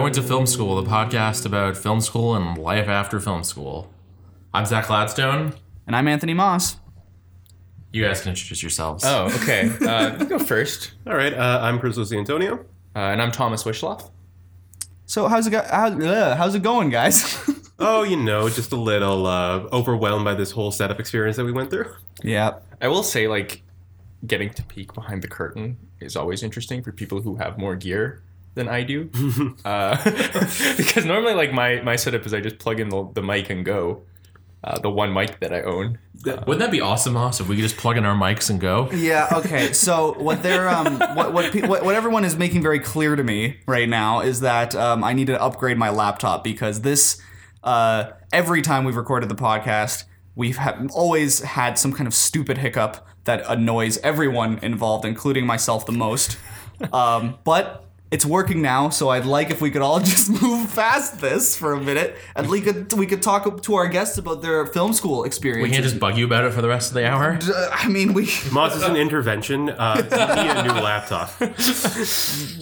welcome to I Went to Film School, the podcast about film school and life after film school. I'm Zach Gladstone. And I'm Anthony Moss. You guys can introduce yourselves. Oh, okay. Uh, you go first. All right, uh, I'm Chris Antonio. Uh, and I'm Thomas Wishloff. So how's it go- how, uh, how's it going, guys? Oh, you know, just a little uh, overwhelmed by this whole setup experience that we went through. yeah. I will say, like, getting to peek behind the curtain is always interesting for people who have more gear than I do. uh, because normally, like, my, my setup is I just plug in the, the mic and go. Uh, the one mic that I own. Wouldn't that be awesome, Moss, if we could just plug in our mics and go? Yeah. Okay. So what they're um what what, pe- what what everyone is making very clear to me right now is that um I need to upgrade my laptop because this uh every time we've recorded the podcast we've ha- always had some kind of stupid hiccup that annoys everyone involved, including myself the most. Um, but it's working now, so I'd like if we could all just move past this for a minute. At least we could, we could talk to our guests about their film school experience. We can't just bug you about it for the rest of the hour? I mean, we Moss is an intervention. Uh, give me a new laptop.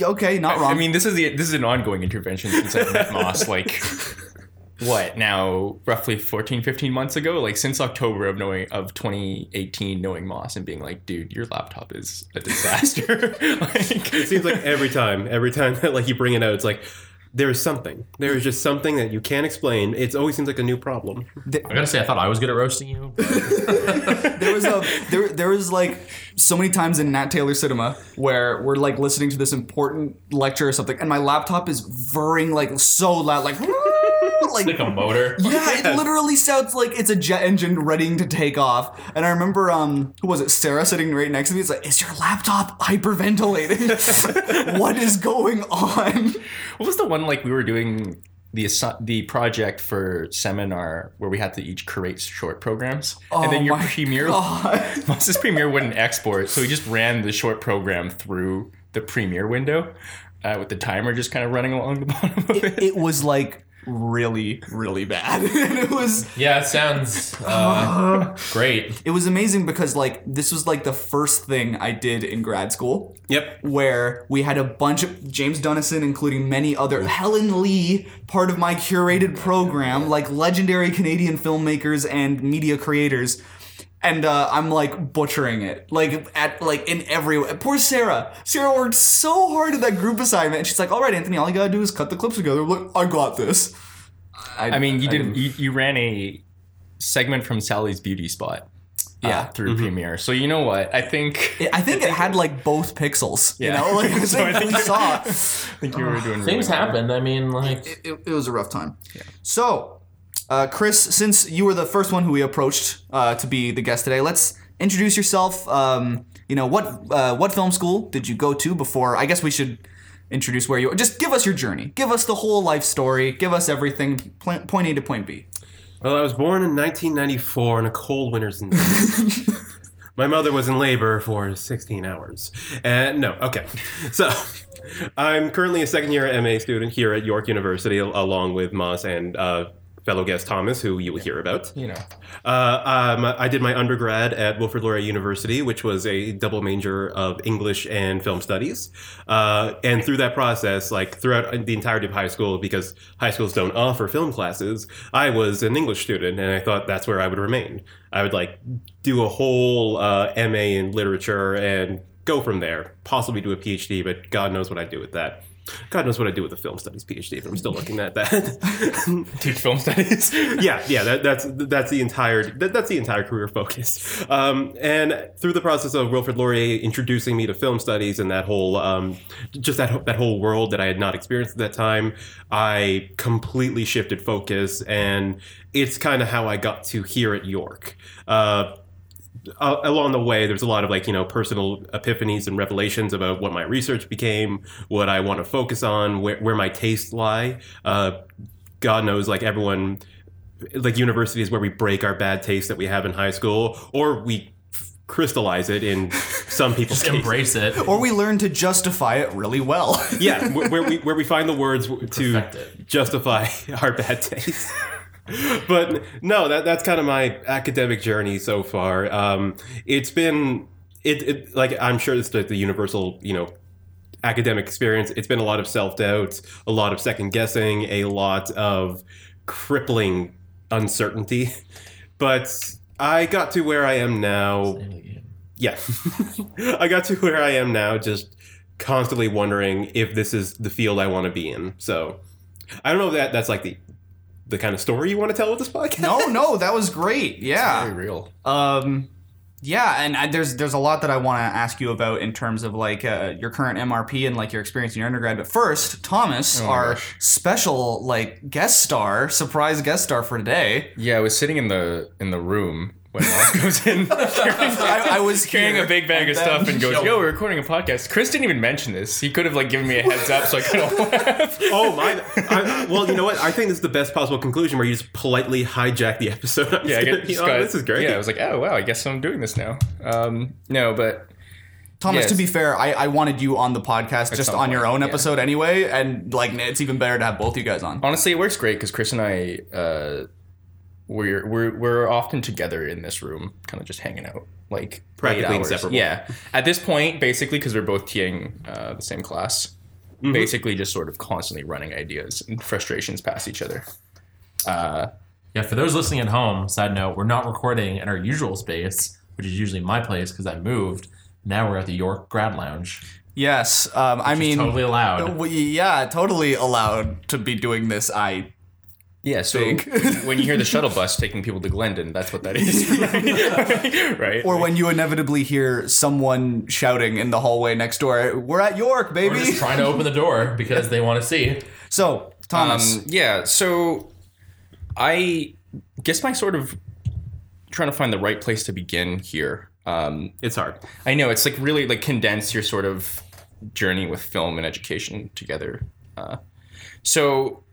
okay, not wrong. I mean, this is the this is an ongoing intervention since I met Moss. Like, what now? Roughly 14, 15 months ago. Like since October of knowing of 2018, knowing Moss and being like, dude, your laptop is a disaster. like, It seems like every time, every time that like you bring it out, it's like there is something. There is just something that you can't explain. It always seems like a new problem. I gotta say, I thought I was good at roasting you. there was a there there was like so many times in Nat Taylor Cinema where we're like listening to this important lecture or something, and my laptop is whirring like so loud, like like. like a motor. yeah, it literally sounds like it's a jet engine readying to take off. And I remember, um, who was it? Sarah sitting right next to me. It's like, is your laptop hyperventilated? what is going on? what was the one like we were doing the the project for seminar where we had to each create short programs, and then Oh your my Premiere. Moss's Premiere wouldn't export, so we just ran the short program through the Premiere window. Uh, with the timer just kind of running along the bottom of it. It was like really, really bad. and it was Yeah, it sounds uh, great. it was amazing because like this was like the first thing I did in grad school. Yep. where we had a bunch of James Dunnison, including many other Helen Lee, part of my curated program, like legendary Canadian filmmakers and media creators. And uh, I'm like butchering it, like at like in every way. Poor Sarah. Sarah worked so hard at that group assignment, and she's like, "All right, Anthony, all you gotta do is cut the clips together." Look, I got this. I mean, you didn't- did you, you ran a segment from Sally's beauty spot, uh, Yeah. through Premiere. So you know what? I think I think it had like both pixels. yeah. You know, like I So I think think we saw. I think you were doing Things well. happened. I mean, like, it, it was a rough time. yeah. So, uh, Chris, since you were the first one who we approached uh, to be the guest today, let's introduce yourself. Um, you know, what uh, what film school did you go to before? I guess we should introduce where you. are. Just give us your journey. Give us the whole life story. Give us everything. Point, point A to point B. Well, I was born in 1994 in a cold winter's night. My mother was in labor for 16 hours. And no, okay. So, I'm currently a second year MA student here at York University, along with Moss and uh, fellow guest Thomas, who you will hear about. You know, Uh, um, I did my undergrad at Wilfrid Laurier University, which was a double major of English and film studies. Uh, and through that process, like throughout the entirety of high school, because high schools don't offer film classes, I was an English student, and I thought that's where I would remain. I would like do a whole uh, MA in literature and go from there, possibly do a PhD, but God knows what I'd do with that. God knows what I'd do with a film studies PhD, but I'm still looking at that. teach film studies. yeah, yeah, that, that's that's the entire that, that's the entire career focus. Um, and through the process of Wilfrid Laurier introducing me to film studies and that whole um, just that that whole world that I had not experienced at that time, I completely shifted focus, and it's kind of how I got to here at York. Uh, uh, along the way, there's a lot of like you know personal epiphanies and revelations about what my research became, what I want to focus on, where, where my tastes lie. Uh, God knows, like everyone, like universities where we break our bad taste that we have in high school, or we crystallize it in some people's just embrace it. Or we learn to justify it really well. Yeah, wh- where we where we find the words to justify our bad taste. but no, that that's kind of my academic journey so far. Um, it's been it, it like I'm sure it's like the universal you know academic experience. It's been a lot of self doubt, a lot of second guessing, a lot of crippling uncertainty. But I got to where I am now. Yeah, I got to where I am now, just constantly wondering if this is the field I want to be in. So I don't know if that that's like the the kind of story you want to tell with this podcast. No, no, that was great. Yeah. Very real. Um, yeah, and I, there's there's a lot that I want to ask you about in terms of like uh, your current MRP and like your experience in your undergrad. But first, Thomas, my our gosh. special like guest star, surprise guest star for today. Yeah, I was sitting in the in the room when Mark goes in I, I was carrying here, a big bag of then- stuff and goes, "Yo, we're recording a podcast." Chris didn't even mention this. He could have like given me a heads up so I could have left. Oh my! I, well, you know what? I think this is the best possible conclusion where you just politely hijack the episode. I'm Yeah, I get, gonna- just oh, got- this is great. Yeah, I was like, "Oh wow, I guess I'm doing this now." Um, no, but Thomas, Yes. to be fair, I, I wanted you on the podcast just some on your point, own yeah. episode anyway, and like it's even better to have both you guys on. honestly, it works great because Chris and I, uh, we're we're we're often together in this room, kind of just hanging out, like Practically eight inseparable. Yeah, at this point, basically, because we're both TAing uh, the same class, Mm-hmm. basically just sort of constantly running ideas and frustrations past each other. Uh, Yeah, for those listening at home, side note, we're not recording in our usual space, which is usually my place because I moved. Now we're at the York Grad Lounge. Yes, um, I mean, totally allowed. we- yeah, totally allowed to be doing this. I yeah, so Big. when you hear the shuttle bus taking people to Glendon, that's what that is, right? right? or when you inevitably hear someone shouting in the hallway next door, "We're at York, baby. We're just trying to open the door because they want to see. so, Thomas, Um, yeah, so I guess my sort of trying to find the right place to begin here. Um, it's hard. I know it's like really like condense your sort of journey with film and education together. Uh, so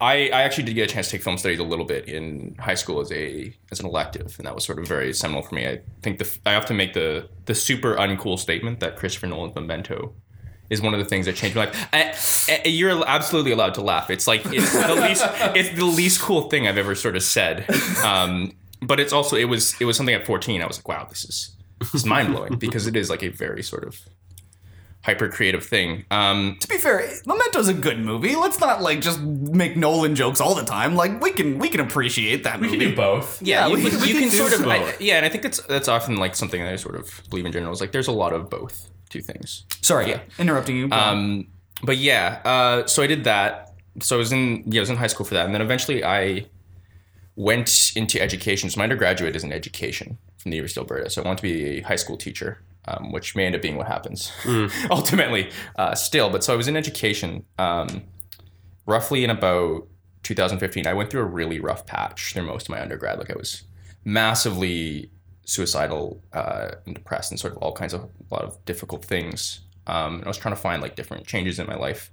I, I actually did get a chance to take film studies a little bit in high school as a as an elective, and that was sort of very seminal for me. I think the I often make the the super uncool statement that Christopher Nolan's Memento is one of the things that changed my life. I, I- you're absolutely allowed to laugh. It's like it's the least it's the least cool thing I've ever sort of said. Um, but it's also it was it was something at 14. I was like, wow, this is this is mind blowing because it is like a very sort of hyper creative thing. Um, to be fair, Memento's a good movie. Let's not like just make Nolan jokes all the time. Like we can we can appreciate that We movie. can do both. yeah, Yeah, you, we- can- we can can do sort of I, yeah, and I think that's that's often like something that I sort of believe in general is like there's a lot of both two things. Sorry, yeah. interrupting you. Um, but yeah, uh, so I did that. So I was in yeah, I was in high school for that, and then eventually I went into education. So my undergraduate is in education from the University of Alberta. So I wanted to be a high school teacher, um, which may end up being what happens ultimately. Uh, still, but so I was in education. Um, roughly in about 2015, I went through a really rough patch through most of my undergrad. Like I was massively suicidal uh, and depressed and sort of all kinds of a lot of difficult things. Um, and I was trying to find like different changes in my life.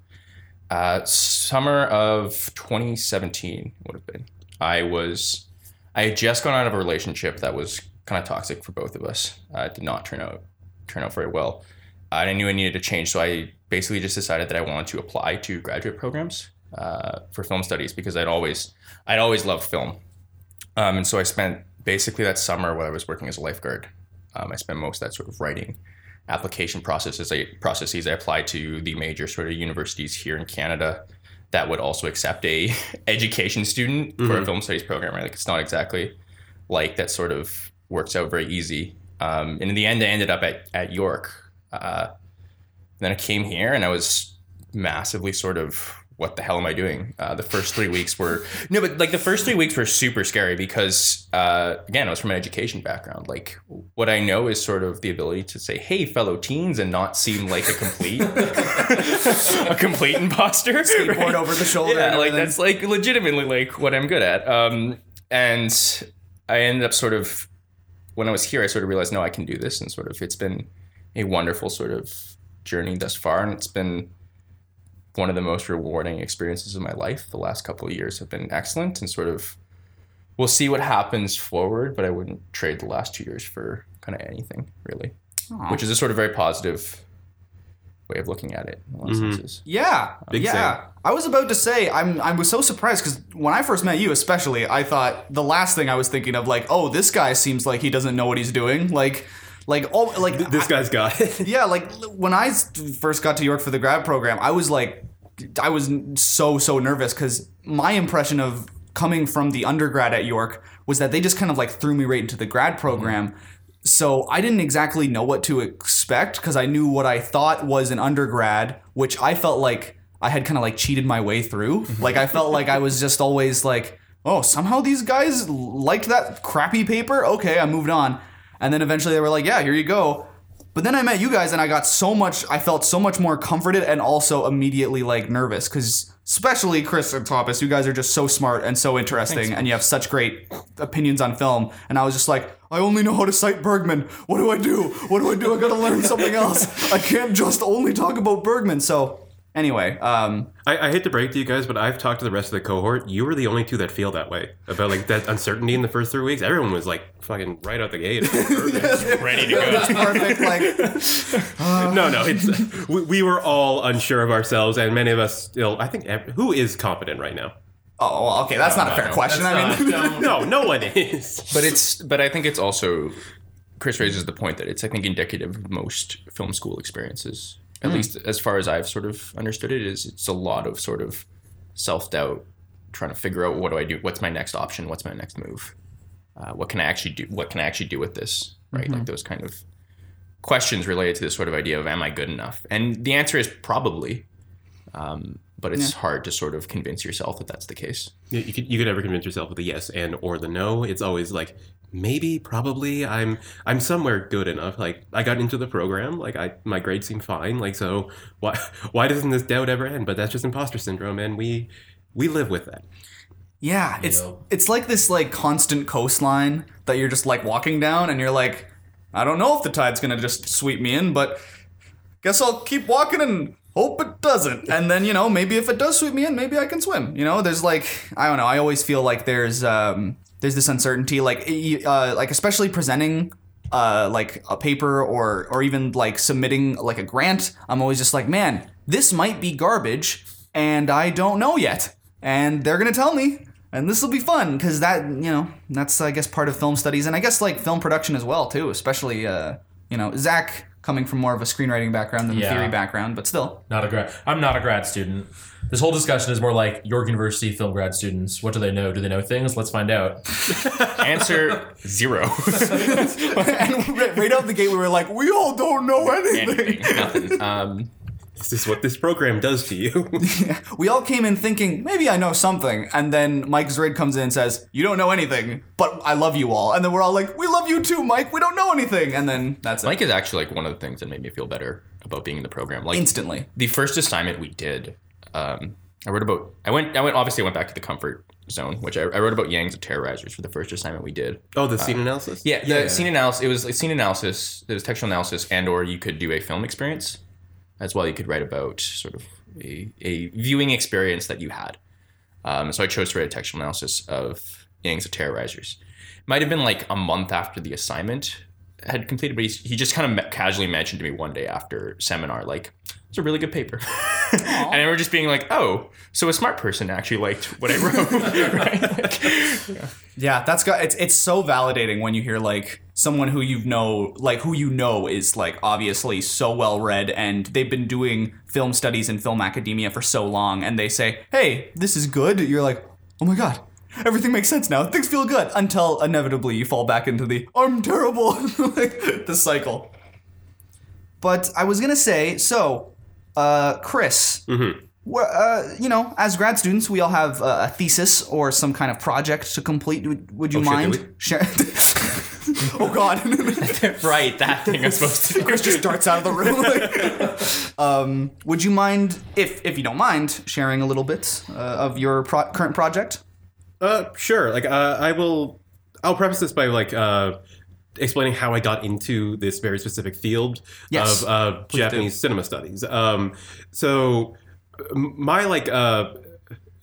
Uh, summer of 2017 would have been. I was, I had just gone out of a relationship that was kind of toxic for both of us. Uh, it did not turn out turn out very well. And I knew I needed to change, so I basically just decided that I wanted to apply to graduate programs uh, for film studies because I'd always I'd always loved film, um, and so I spent basically that summer while I was working as a lifeguard. Um, I spent most of that sort of writing application processes. I processes I applied to the major sort of universities here in Canada that would also accept a education student for a film studies program. Right, like it's not exactly like that sort of works out very easy. Um, and in the end, I ended up at at York. Uh, then I came here and I was massively sort of what the hell am I doing? Uh, the first three weeks were no, but like the first three weeks were super scary because uh, again, I was from an education background. Like what I know is sort of the ability to say, "Hey, fellow teens," and not seem like a complete a complete imposter. Skateboard right? over the shoulder. Yeah, like that's like legitimately like what I'm good at. Um, and I ended up sort of when I was here, I sort of realized, no, I can do this, and sort of it's been a wonderful sort of journey thus far, and it's been one of the most rewarding experiences of my life. The last couple of years have been excellent, and sort of we'll see what happens forward, but I wouldn't trade the last two years for kind of anything really, Aw. which is a sort of very positive way of looking at it in a lot of mm-hmm. senses. Yeah, Big yeah. I was about to say I'm I was so surprised because when I first met you, especially, I thought the last thing I was thinking of like, oh, this guy seems like he doesn't know what he's doing. Like, Like oh, like This guy's got it. yeah, like when I s- first got to York for the grad program, I was like, I was so so nervous because my impression of coming from the undergrad at York was that they just kind of like threw me right into the grad mm-hmm. program. So I didn't exactly know what to expect because I knew what I thought was an undergrad, which I felt like I had kind of like cheated my way through. Mm-hmm. Like I felt like I was just always like, oh, somehow these guys liked that crappy paper. Okay, I moved on. And then eventually they were like, yeah, here you go. But then I met you guys and I got so much, I felt so much more comforted and also immediately like nervous because, especially Chris and Thomas, you guys are just so smart and so interesting and you have such great opinions on film. And I was just like, I only know how to cite Bergman. What do I do? What do I do? I gotta learn something else. I can't just only talk about Bergman. So, anyway, um, I, I hate to break to you guys, but I've talked to the rest of the cohort. You were the only two that feel that way about like that uncertainty in the first three weeks. Everyone was like fucking right out the gate. Ready to go. That's perfect. Like, no, no, it's we, we were all unsure of ourselves, and many of us still. I think ev- who is competent right now? oh, well, okay, that's not a fair question. I mean, No, no one is. But it's but I think it's also Chris raises the point that it's I think indicative of most film school experiences. At least as far as I've sort of understood it, is it's a lot of sort of self doubt, trying to figure out what do I do, what's my next option, what's my next move, uh, what can I actually do, what can I actually do with this, right? Like those kind of questions related to this sort of idea of am I good enough? And the answer is probably, um, but it's hard to sort of convince yourself that that's the case. You, you could you could never convince yourself with the yes and or the no. It's always like maybe, probably. I'm I'm somewhere good enough. Like I got into the program. Like I my grades seem fine. Like so why why doesn't this doubt ever end? But that's just imposter syndrome, and we we live with that. Yeah, it's Yeah. it's like this like constant coastline that you're just like walking down and you're like, I don't know if the tide's gonna just sweep me in, but guess I'll keep walking and hope it doesn't. And then, you know, maybe if it does sweep me in, maybe I can swim. You know, there's like I don't know, I always feel like there's um there's this uncertainty, like uh like especially presenting uh like a paper or or even like submitting like a grant, I'm always just like, man, this might be garbage and I don't know yet. And they're gonna tell me and this will be fun because that you know that's I guess part of film studies and I guess like film production as well too, especially uh, you know Zach coming from more of a screenwriting background than Yeah. a theory background, but still. Not a grad. I'm not a grad student. This whole discussion is more like York University film grad students. What do they know? Do they know things? Let's find out. Answer zero. and right, right out the gate we were like, we all don't know anything. Anything, nothing. Um, This is what this program does to you. We all came in thinking maybe I know something, and then Mike Zryd comes in and says, "You don't know anything, but I love you all." And then we're all like, "We love you too, Mike. We don't know anything." And then that's it. Mike is actually like one of the things that made me feel better about being in the program. Like instantly. the first assignment we did, um, I wrote about. I went. I went. Obviously, I went back to the comfort zone, which I, I wrote about Yangs of terrorizers for the first assignment we did. oh, the scene analysis. Yeah, the scene analysis. It was like scene analysis. It was textual analysis, and or you could do a film experience as well. You could write about sort of a, a viewing experience that you had. Um, so I chose to write a textual analysis of Yangs of terrorizers. Might have been like a month after the assignment had completed, but he, he just kind of casually mentioned to me one day after seminar, like, it's a really good paper. and I remember just being like, oh, so a smart person actually liked what I wrote. right? Like, Yeah, that's got it's it's so validating when you hear like someone who you know like who you know is like obviously so well read and they've been doing film studies and film academia for so long and they say, "Hey, this is good." You're like, "Oh my god. Everything makes sense now. Things feel good." Until inevitably you fall back into the "I'm terrible" like the cycle. But I was to say, so uh Chris, Well, uh, you know, as grad students, we all have uh, a thesis or some kind of project to complete. Would, would you Oh, mind do we? share? oh God! right, that thing I'm supposed to do. Chris just darts out of the room. um, would you mind, if if you don't mind, sharing a little bit uh, of your pro- current project? Uh, sure. Like, uh, I will. I'll preface this by like uh, explaining how I got into this very specific field Yes, of uh, Japanese cinema studies. Um, so, my like uh,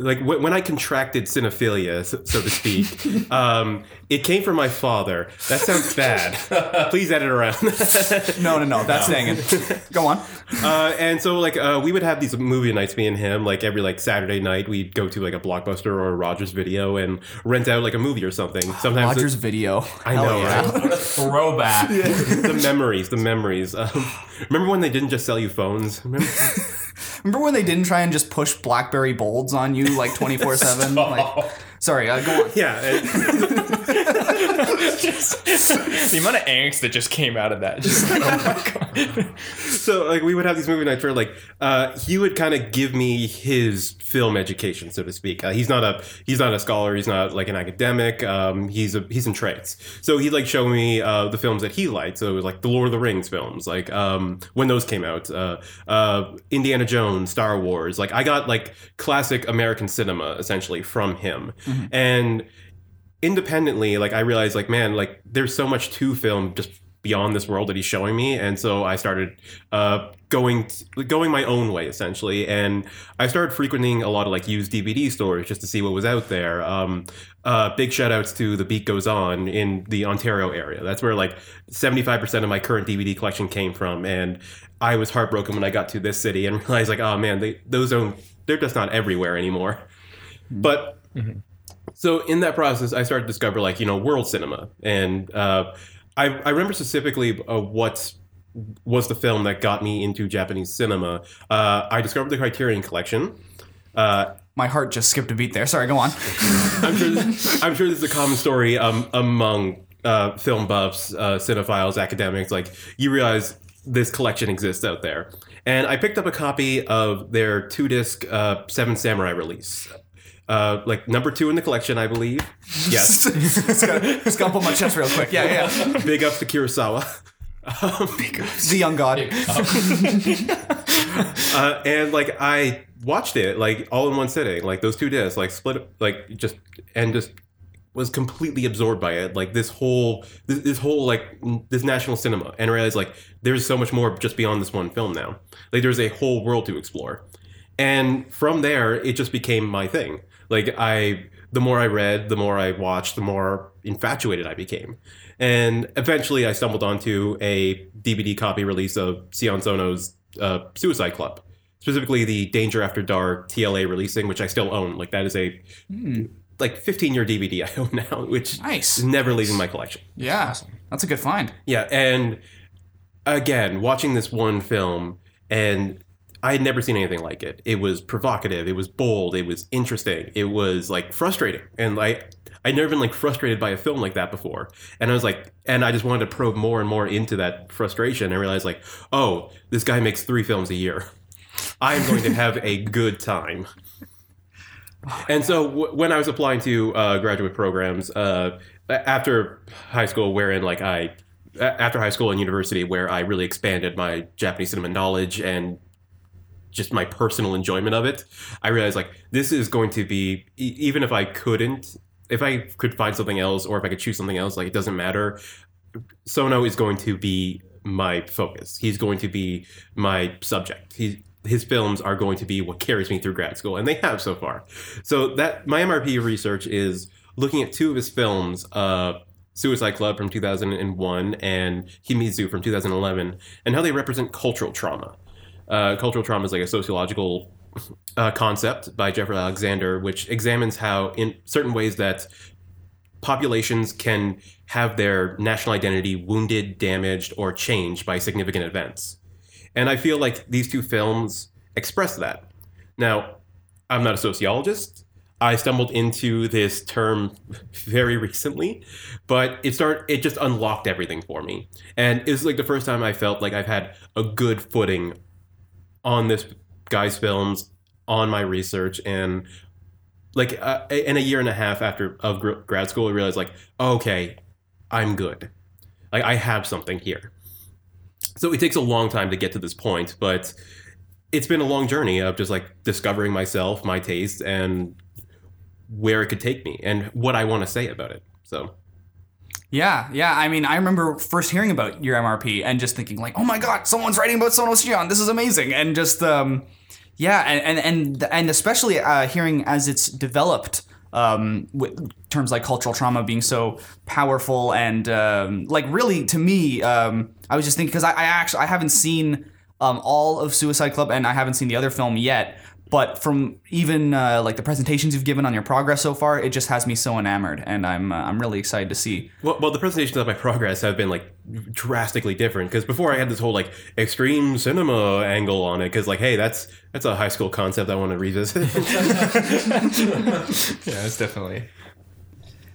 like wh- when I contracted cinephilia, so, so to speak, um, it came from my father. That sounds bad. Please edit around. No, no, no. That's staying in. Go on. uh, and so like uh, we would have these movie nights, me and him. Like every like Saturday night, we'd go to like a Blockbuster or a Rogers Video and rent out like a movie or something. Sometimes Rogers it- Video. I know, yeah. right? What a throwback. the memories, the memories. Um, remember when they didn't just sell you phones? Remember? Remember when they didn't try and just push BlackBerry bolds on you like twenty four seven? Sorry, uh, go on. yeah. And- the amount of angst that just came out of that. Just like, oh my god. so like we would have these movie nights where like uh, he would kind of give me his film education, so to speak. Uh, he's not a he's not a scholar. He's not like an academic. Um, he's a he's in trades. So he'd like show me uh, the films that he liked. So it was like the Lord of the Rings films, like um, when those came out, uh, uh, Indiana Jones, Star Wars. Like I got like classic American cinema essentially from him, and independently, like I realized, like man, like there's so much to film just beyond this world that he's showing me, and so I started uh, going going my own way essentially, and I started frequenting a lot of like used DVD stores just to see what was out there. Um, uh, big shout outs to the Beat Goes On in the Ontario area. That's where like 75% of my current DVD collection came from, and I was heartbroken when I got to this city and realized like, oh man, they those don't they're just not everywhere anymore. But so in that process, I started to discover like you know world cinema, and uh, I I remember specifically uh, what was the film that got me into Japanese cinema. Uh, I discovered the Criterion Collection. Uh, My heart just skipped a beat there. Sorry, go on. I'm sure this, I'm sure this is a common story um, among uh, film buffs, uh, cinephiles, academics. Like you realize this collection exists out there, and I picked up a copy of their two disc uh, Seven Samurai release. Uh, like number two in the collection, I believe. Yes. just, gotta, just gotta put my chest real quick. Yeah, yeah. Big ups to Kurosawa. The young god. Uh, and like I watched it like all in one sitting, like those two discs, like split, like just and just was completely absorbed by it. Like this whole this, this whole like n- this national cinema, and I realized like there's so much more just beyond this one film now. Like there's a whole world to explore, and from there it just became my thing. Like I, the more I read, the more I watched, the more infatuated I became. And eventually, I stumbled onto a DVD copy release of Sion Sono's uh, Suicide Club, specifically the Danger After Dark TLA releasing, which I still own. Like that is a like 15 year DVD I own now, which Nice. is never leaving my collection. Yeah. That's a good find. Yeah, and again, watching this one film, and I had never seen anything like it. It was provocative, it was bold, it was interesting, it was like frustrating, and like I'd never been like frustrated by a film like that before. And I was like, and I just wanted to probe more and more into that frustration. and realized like, oh, this guy makes three films a year. I am going to have a good time. And so w- when I was applying to uh, graduate programs uh, after high school, wherein like I after high school and university, where I really expanded my Japanese cinema knowledge and just my personal enjoyment of it, I realized like this is going to be e- even if I couldn't, if I could find something else or if I could choose something else, like it doesn't matter. Sono is going to be my focus. He's going to be my subject. He, his films are going to be what carries me through grad school, and they have so far. So that my MRP research is looking at two of his films, uh, Suicide Club from 2001 and Himizu from 2011, and how they represent cultural trauma. Uh, cultural trauma is like a sociological uh, concept by Jeffrey Alexander, which examines how, in certain ways, that populations can have their national identity wounded, damaged, or changed by significant events. And I feel like these two films express that. Now, I'm not a sociologist. I stumbled into this term very recently, but it started it just unlocked everything for me. And it's like the first time I felt like I've had a good footing on this guy's films, on my research and like uh, in a year and a half after of grad school, I realized like, okay, I'm good. Like I have something here. So it takes a long time to get to this point, but it's been a long journey of just like discovering myself, my taste, and where it could take me and what I want to say about it. So Yeah, yeah. I mean, I remember first hearing about your MRP and just thinking like, "Oh my god, someone's writing about Sonos Shion. This is amazing!" And just um, Yeah, and and and, and especially uh, hearing as it's developed. Um, with terms like cultural trauma being so powerful and um, like really to me, um, I was just thinking because I, I actually I haven't seen um, all of Suicide Club and I haven't seen the other film yet. But from even uh, like the presentations you've given on your progress so far, it just has me so enamored, and I'm uh, I'm really excited to see. Well, well, the presentations of my progress have been like drastically different because before I had this whole like extreme cinema angle on it because like hey that's that's a high school concept I want to revisit. Yeah, it's definitely.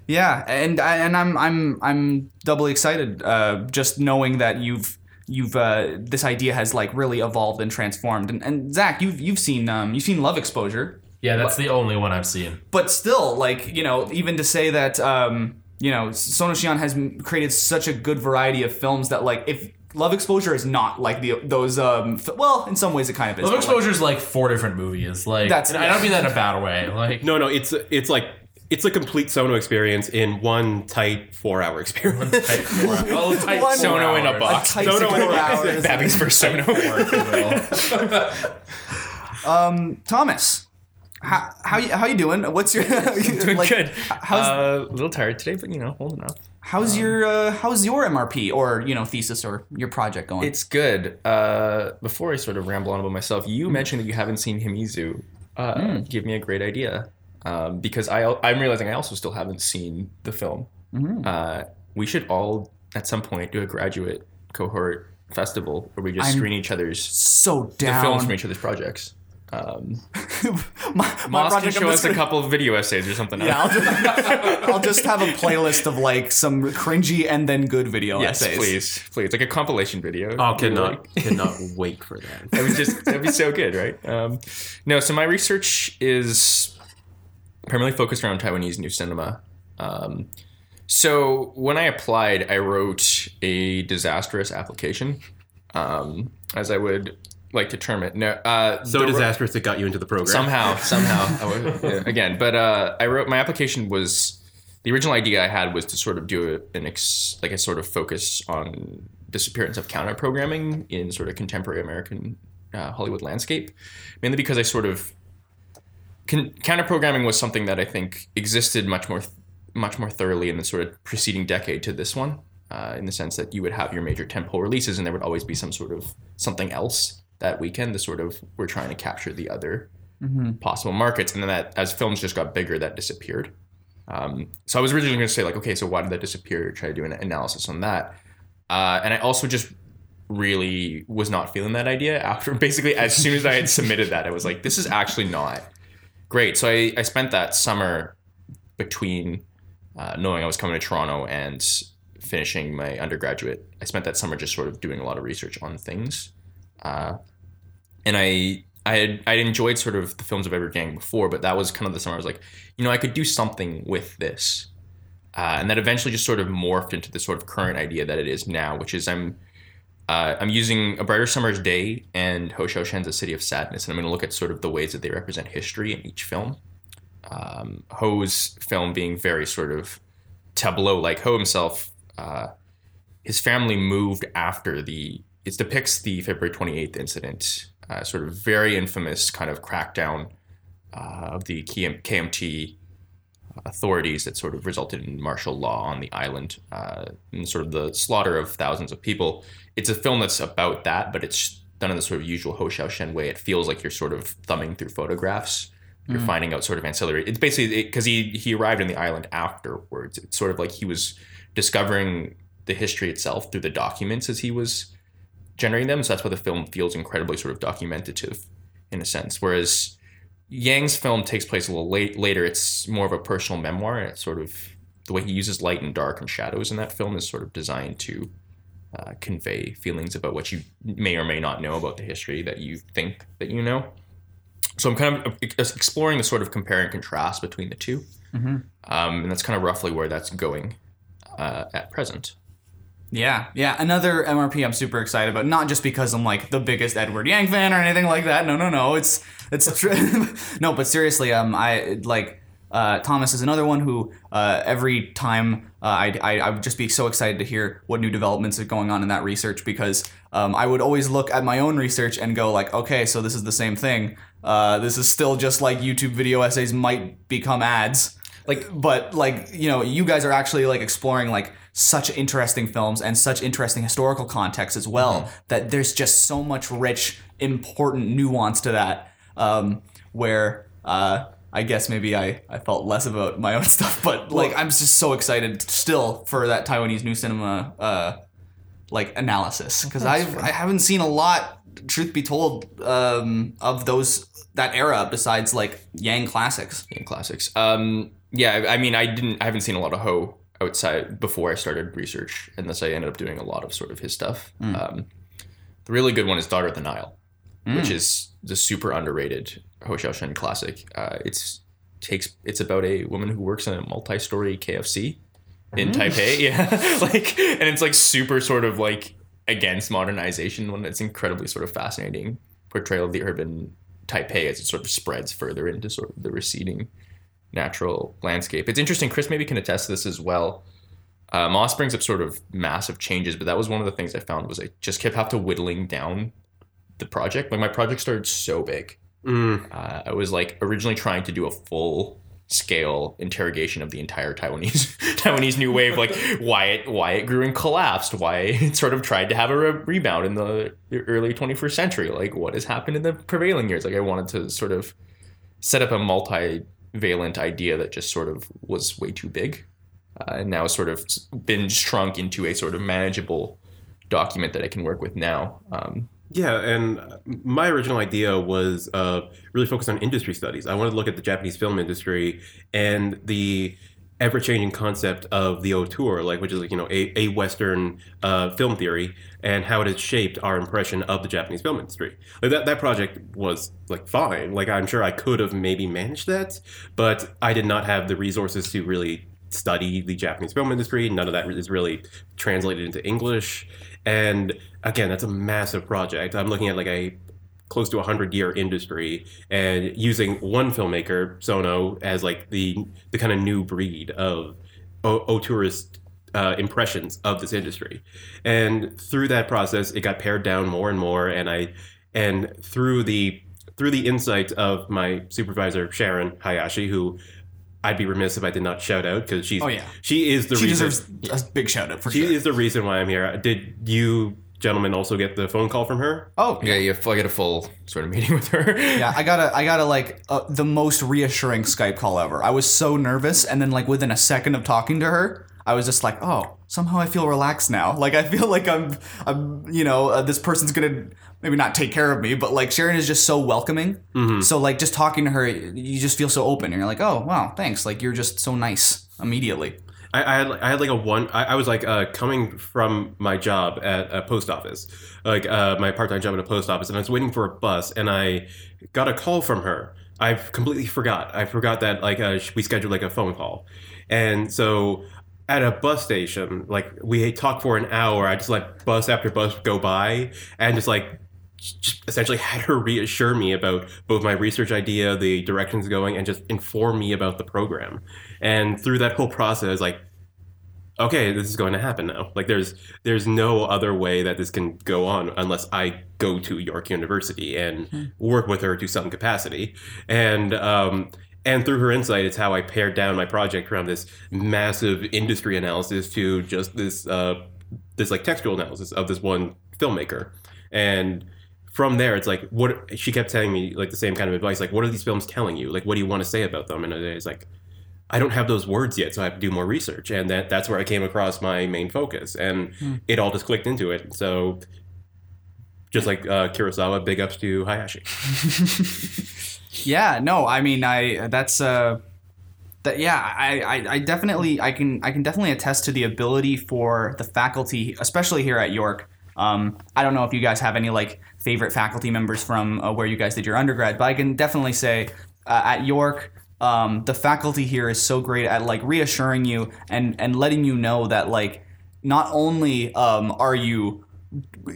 Yeah, and I- and I'm I'm I'm doubly excited uh, just knowing that you've you've uh, this idea has like really evolved and transformed. And, and Zach, you've you've seen um, you've seen Love Exposure, Yeah, that's the only one I've seen. but still, like you know, even to say that um, you know Sono Sion has created such a good variety of films that like if Love Exposure is not like the those um, f- well in some ways it kind of is. Love but, like, Exposure is like four different movies. Like That's- and I don't mean that in a bad way. Like no, no, it's it's like it's a complete Sono experience in one tight four hour experience. tight four, well, tight One- four Sono in a hours. box. tight No, no, four no, no. hours. Babby's first Sono. Thomas, how how you, how you doing? What's your Doing like, good. How's uh, a little tired today, but you know, holding up. How's your uh, how's your MRP or you know thesis or your project going? It's good. Uh, before I sort of ramble on about myself, you mentioned that you haven't seen Himizu. Uh, Give me a great idea. Um, because I, I'm realizing I also still haven't seen the film. Uh, we should all, at some point, do a graduate cohort festival where we just I'm screen each other's so the down. films from each other's projects. Um, my, my Moss can I'm show just us a gonna- couple of video essays or something. Yeah, I'll just, I'll just have a playlist of like some cringy and then good video yes, essays. please, please, like a compilation video. oh, cannot like- cannot wait for that. that would just that'd be so good, right? Um, no, so my research is primarily focused around Taiwanese new cinema. Um, so when I applied, I wrote a disastrous application, um, as I would like to term it. No, uh, So disastrous it got you into the program. somehow somehow would- yeah, again but uh, i wrote my application was the original idea i had was to sort of do a, an ex, like a sort of focus on disappearance of counter programming in sort of contemporary american uh, hollywood landscape mainly because i sort of con- counter programming was something that i think existed much more much more thoroughly in the sort of preceding decade to this one uh, in the sense that you would have your major temple releases and there would always be some sort of something else that weekend the sort of we're trying to capture the other possible markets. And then that as films just got bigger that disappeared. Um, so i was originally going to say like okay so why did that disappear? Try to do an analysis on that? Uh, and i also just really was not feeling that idea after basically as soon as i had submitted that i was like this is actually not great. So i, I spent that summer between uh, knowing i was coming to toronto and finishing my undergraduate. I spent that summer just sort of doing a lot of research on things. Uh, and I I had I enjoyed sort of the films of Edward Yang before, but that was kind of the summer I was like, you know, I could do something with this, uh, and that eventually just sort of morphed into the sort of current idea that it is now, which is I'm uh, I'm using A Brighter Summer's Day and Hou Hsiao-hsien's A City of Sadness, and I'm going to look at sort of the ways that they represent history in each film. Um, Hou's film being very sort of tableau, like Hou himself, uh, his family moved after the it depicts the February 28th incident, uh, sort of very infamous kind of crackdown uh, of the KM- KMT authorities that sort of resulted in martial law on the island uh, and sort of the slaughter of thousands of people. It's a film that's about that, but it's done in the sort of usual Hou Hsiao-hsien way. It feels like you're sort of thumbing through photographs. You're finding out sort of ancillary. It's basically because he he arrived on the island afterwards. It's sort of like he was discovering the history itself through the documents as he was generating them. So that's why the film feels incredibly sort of documentative in a sense. Whereas Yang's film takes place a little late, later. It's more of a personal memoir, and it's sort of the way he uses light and dark and shadows in that film is sort of designed to uh, convey feelings about what you may or may not know about the history that you think that you know. So I'm kind of exploring the sort of compare and contrast between the 2 um, and that's kind of roughly where that's going uh, at present. Yeah, yeah. Another MRP I'm super excited about. Not just because I'm like the biggest Edward Yang fan or anything like that. No, no, no. It's it's tr- no, but seriously, um, I like Uh, Thomas is another one who uh, every time uh, I, I, I would just be so excited to hear what new developments are going on in that research because um, I would always look at my own research and go like, okay, so this is the same thing. Uh, this is still just like YouTube video essays might become ads. Like, but like you know, you guys are actually like exploring like such interesting films and such interesting historical context as well that there's just so much rich, important nuance to that. Um, where uh, I guess maybe I, I felt less about my own stuff, but like I'm just so excited still for that Taiwanese new cinema uh, like analysis because I I haven't seen a lot. Truth be told, um, of those that era besides like Yang classics. in classics. Um, yeah, I mean, I didn't, I haven't seen a lot of Hou outside before I started research, and thus I ended up doing a lot of sort of his stuff. Um, the really good one is Daughter of the Nile, which is the super underrated Hou Hsiao-hsien classic. Uh, it's takes it's about a woman who works in a multi-story KFC in Taipei. Yeah, like, and it's like super sort of like against modernization when it's incredibly sort of fascinating portrayal of the urban Taipei as it sort of spreads further into sort of the receding natural landscape. It's interesting. Chris maybe can attest to this as well. Uh, Moss brings up sort of massive changes, but that was one of the things I found was I just kept have to whittling down the project. Like my project started so big. Mm. Uh, I was like originally trying to do a full scale interrogation of the entire Taiwanese Taiwanese new wave, like why it why it grew and collapsed, why it sort of tried to have a re- rebound in the early 21st century, like what has happened in the prevailing years. Like I wanted to sort of set up a multivalent idea that just sort of was way too big, uh, and now sort of been shrunk into a sort of manageable document that I can work with now. Um, Yeah, and my original idea was uh, really focused on industry studies. I wanted to look at the Japanese film industry and the ever-changing concept of the auteur, like which is like you know a, a Western uh, film theory, and how it has shaped our impression of the Japanese film industry. Like that that project was like fine. Like I'm sure I could have maybe managed that, but I did not have the resources to really study the Japanese film industry. None of that is really translated into English. And again, that's a massive project. I'm looking at like a close to a hundred year industry and using one filmmaker, Sono, as like the the kind of new breed of o- auteurist uh, impressions of this industry. And through that process, it got pared down more and more. And I and through the through the insight of my supervisor Sharon Hayashi, who I'd be remiss if I did not shout out because she's Oh, yeah. she is the She reason deserves a big shout out for she sure. is the reason why I'm here. Did you gentlemen also get the phone call from her? oh yeah, you I get a full sort of meeting with her. Yeah, I got a, I got a like uh, the most reassuring Skype call ever. I was so nervous, and then like within a second of talking to her, I was just like, oh, somehow I feel relaxed now. Like I feel like I'm, I'm, you know, uh, this person's gonna maybe not take care of me, but like Sharon is just so welcoming. So like just talking to her, you just feel so open, and you're like, oh wow, thanks. Like you're just so nice immediately. I, I had I had like a one. I, I was like uh, coming from my job at a post office, like uh, my part time job at a post office, and I was waiting for a bus, and I got a call from her. I completely forgot. I forgot that like uh, we scheduled like a phone call, and so at a bus station, like we talked for an hour. I just let bus after bus go by, and just like just essentially had her reassure me about both my research idea, the directions going, and just inform me about the program. And through that whole process, like, okay, this is going to happen now. Like, there's there's no other way that this can go on unless I go to York University and work with her to some capacity. And um, and through her insight, it's how I pared down my project from this massive industry analysis to just this uh, this like textual analysis of this one filmmaker. And from there, it's like what she kept telling me like the same kind of advice. Like, what are these films telling you? Like, what do you want to say about them? And it's like, I don't have those words yet, so I have to do more research. And that that's where I came across my main focus, and it all just clicked into it. So, just like uh, Kurosawa, big ups to Hayashi. Yeah, no, I mean, I that's uh, that yeah, I, I I definitely I can I can definitely attest to the ability for the faculty, especially here at York. Um, I don't know if you guys have any like favorite faculty members from uh, where you guys did your undergrad, but I can definitely say uh, at York. Um, the faculty here is so great at like reassuring you and and letting you know that like not only um, are you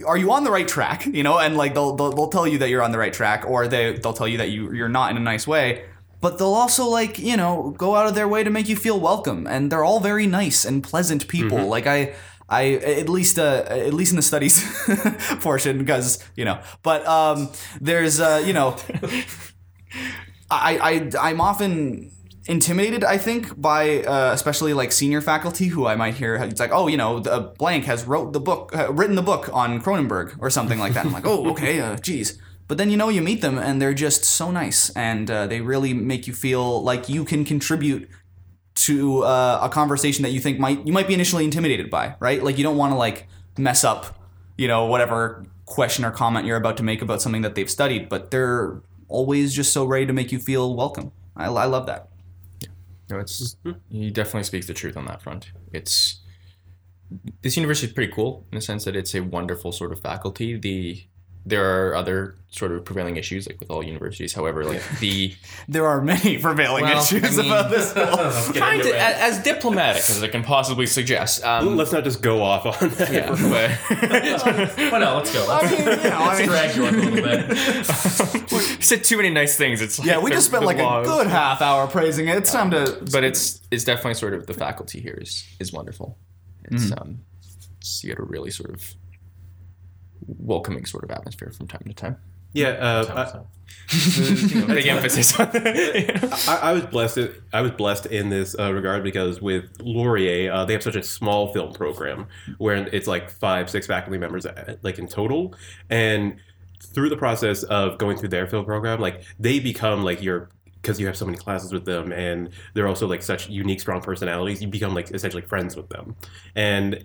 are you on the right track you know and like they'll, they'll, they'll tell you that you're on the right track or they, they'll tell you that you, you're not in a nice way but they'll also like you know go out of their way to make you feel welcome, and they're all very nice and pleasant people. Mm-hmm. Like I. I at least uh, at least in the studies portion because you know but um, there's uh, you know I, I I'm often intimidated. I think by uh, especially like senior faculty who I might hear it's like oh you know the blank has wrote the book uh, written the book on Cronenberg or something like that. I'm like oh okay uh, geez. But then you know you meet them and they're just so nice and uh, they really make you feel like you can contribute to uh, a conversation that you think might you might be initially intimidated by right? Like you don't want to like mess up you know whatever question or comment you're about to make about something that they've studied but they're always just so ready to make you feel welcome. I, I love that. Yeah, No, it's he definitely speaks the truth on that front. It's this university is pretty cool in the sense that it's a wonderful sort of faculty. The there are other sort of prevailing issues like with all universities. However, like the there are many prevailing Well, issues I mean- about this trying to a- as diplomatic as I can possibly suggest. Um, Let's not just go off on that. yeah, but Well, no, let's go. Let's, I mean, you know, I mean, drag York a little bit. said too many nice things. It's like yeah we just spent the like a good half hour praising it it's time to but it's it's definitely sort of the faculty here is is wonderful. It's um, it's, you get a really sort of welcoming sort of atmosphere from time to time. Yeah, uh, Big emphasis on I, I was blessed. I was blessed in this uh, regard because with Laurier, uh, they have such a small film program where it's like five, six faculty members, uh, like in total, and through the process of going through their film program, like they become like your because you have so many classes with them, and they're also like such unique, strong personalities. You become like essentially friends with them, and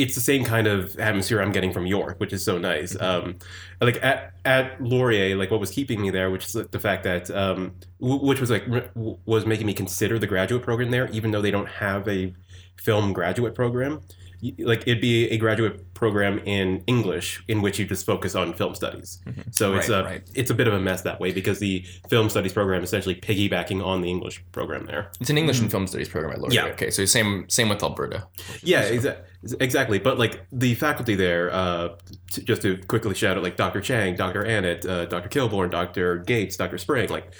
it's the same kind of atmosphere I'm getting from York, which is so nice. Um, like at at Laurier, like what was keeping me there, which is the fact that um, w- which was like r- was making me consider the graduate program there, even though they don't have a film graduate program. Y- Like it'd be a graduate program in English in which you just focus on film studies. So it's Right, a right. it's a bit of a mess that way because the film studies program is essentially piggybacking on the English program there. It's an English and film studies program at Laurier. Yeah. Okay, so same same with Alberta. Yeah, exa- exactly. But like the faculty there, uh, t- just to quickly shout out, like Dr. Chang, Dr. Annett, uh, Dr. Kilborn, Dr. Gates, Dr. Spring. Like,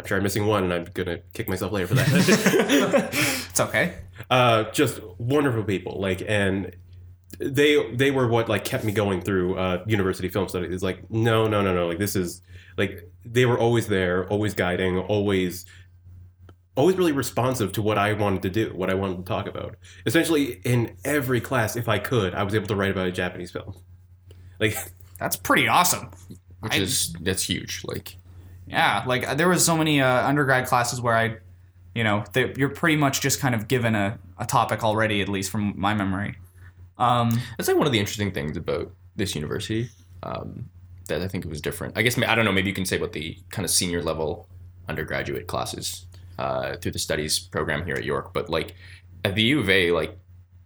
I'm sure I'm missing one, and I'm gonna kick myself later for that. it's okay uh, just wonderful people. Like, and they they were what like kept me going through uh, university film studies. It's like, no, no, no, no. Like, this is like they were always there, always guiding, always always really responsive to what I wanted to do, what I wanted to talk about. Essentially, in every class, if I could, I was able to write about a Japanese film. Like, that's pretty awesome Which I- is that's huge. Like Yeah, like there was so many uh, undergrad classes where I, you know, they, you're pretty much just kind of given a, a topic already, at least from my memory. Um, That's like one of the interesting things about this university um, that I think it was different. I guess I don't know. Maybe you can say about the kind of senior level undergraduate classes uh, through the studies program here at York. But like at the U of A, like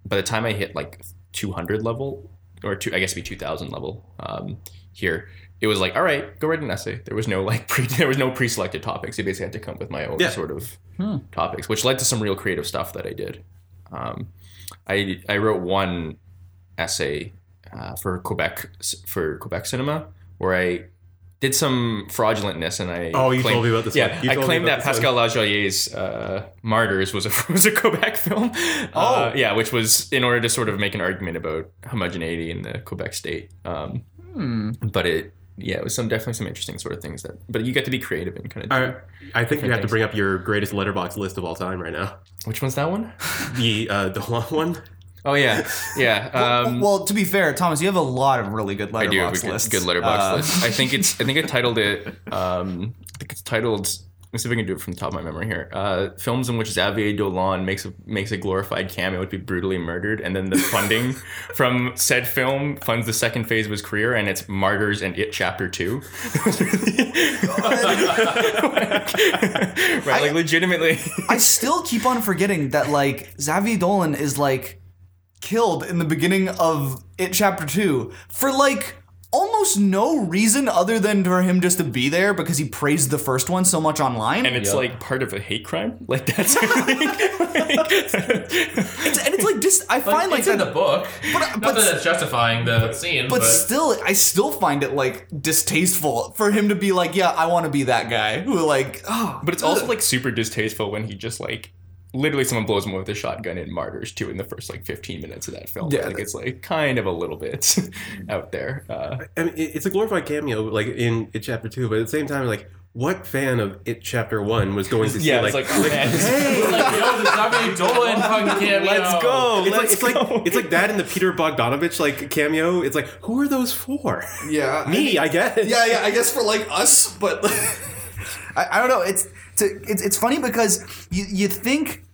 by the time I hit like 200 level or two, I guess it'd be 2000 level um, here. It was like, all right, go write an essay. There was no like pre, there was no pre-selected topics. You basically had to come up with my own Yeah. sort of topics, which led to some real creative stuff that I did. Um, I I wrote one essay uh, for Quebec for Quebec Cinema where I did some fraudulentness and I Oh, you claimed- told me about this Yeah. I claimed that Pascal Laugier's uh, Martyrs was a was a Quebec film. Oh, yeah, which was in order to sort of make an argument about homogeneity in the Quebec state. Um, Hmm. But it yeah, it was some definitely some interesting sort of things that. But you get to be creative and kind of. I, I think you have to bring up your greatest letterbox list of all time right now. Which one's that one? The uh, the long one. Oh yeah, yeah. Um, well, to be fair, Thomas, you have a lot of really good I do have a good, lists. good letterbox Uh, list. I think it's. I think I titled it. Um, I think it's titled. Let me see if I can do it from the top of my memory here. Uh, films in which Xavier Dolan makes a makes a glorified cameo would be brutally murdered, and then the funding from said film funds the second phase of his career, and it's Martyrs and It Chapter Two. right, like legitimately. I still keep on forgetting that like Xavier Dolan is like killed in the beginning of It Chapter Two for like almost no reason other than for him just to be there because he praised the first one so much online. And it's Yeah. like part of a hate crime. Like that's It's, and it's like just I Like, find like it's in the book. but, Not but, that it's justifying the scene, but but, still, I still find it like distasteful for him to be like, yeah, I want to be that guy who like, oh, But it's also like super distasteful when he just like literally someone blows him with a shotgun in Martyrs too in the first like 15 minutes of that film. Yeah. like it's like kind of a little bit out there. Uh, I mean, it's a glorified cameo, like in it chapter two, but at the same time, like, what fan of it chapter one was going to see Yeah, like, it's like, oh, hey, like, yo, the Xavier Dolan fucking cameo. let's go. It's let's it's go. like it's like that in the Peter Bogdanovich like cameo. It's like who are those for? yeah, Me, I guess. yeah, yeah. I guess for like us, but I, I don't know. It's it's it's, it's funny because you you think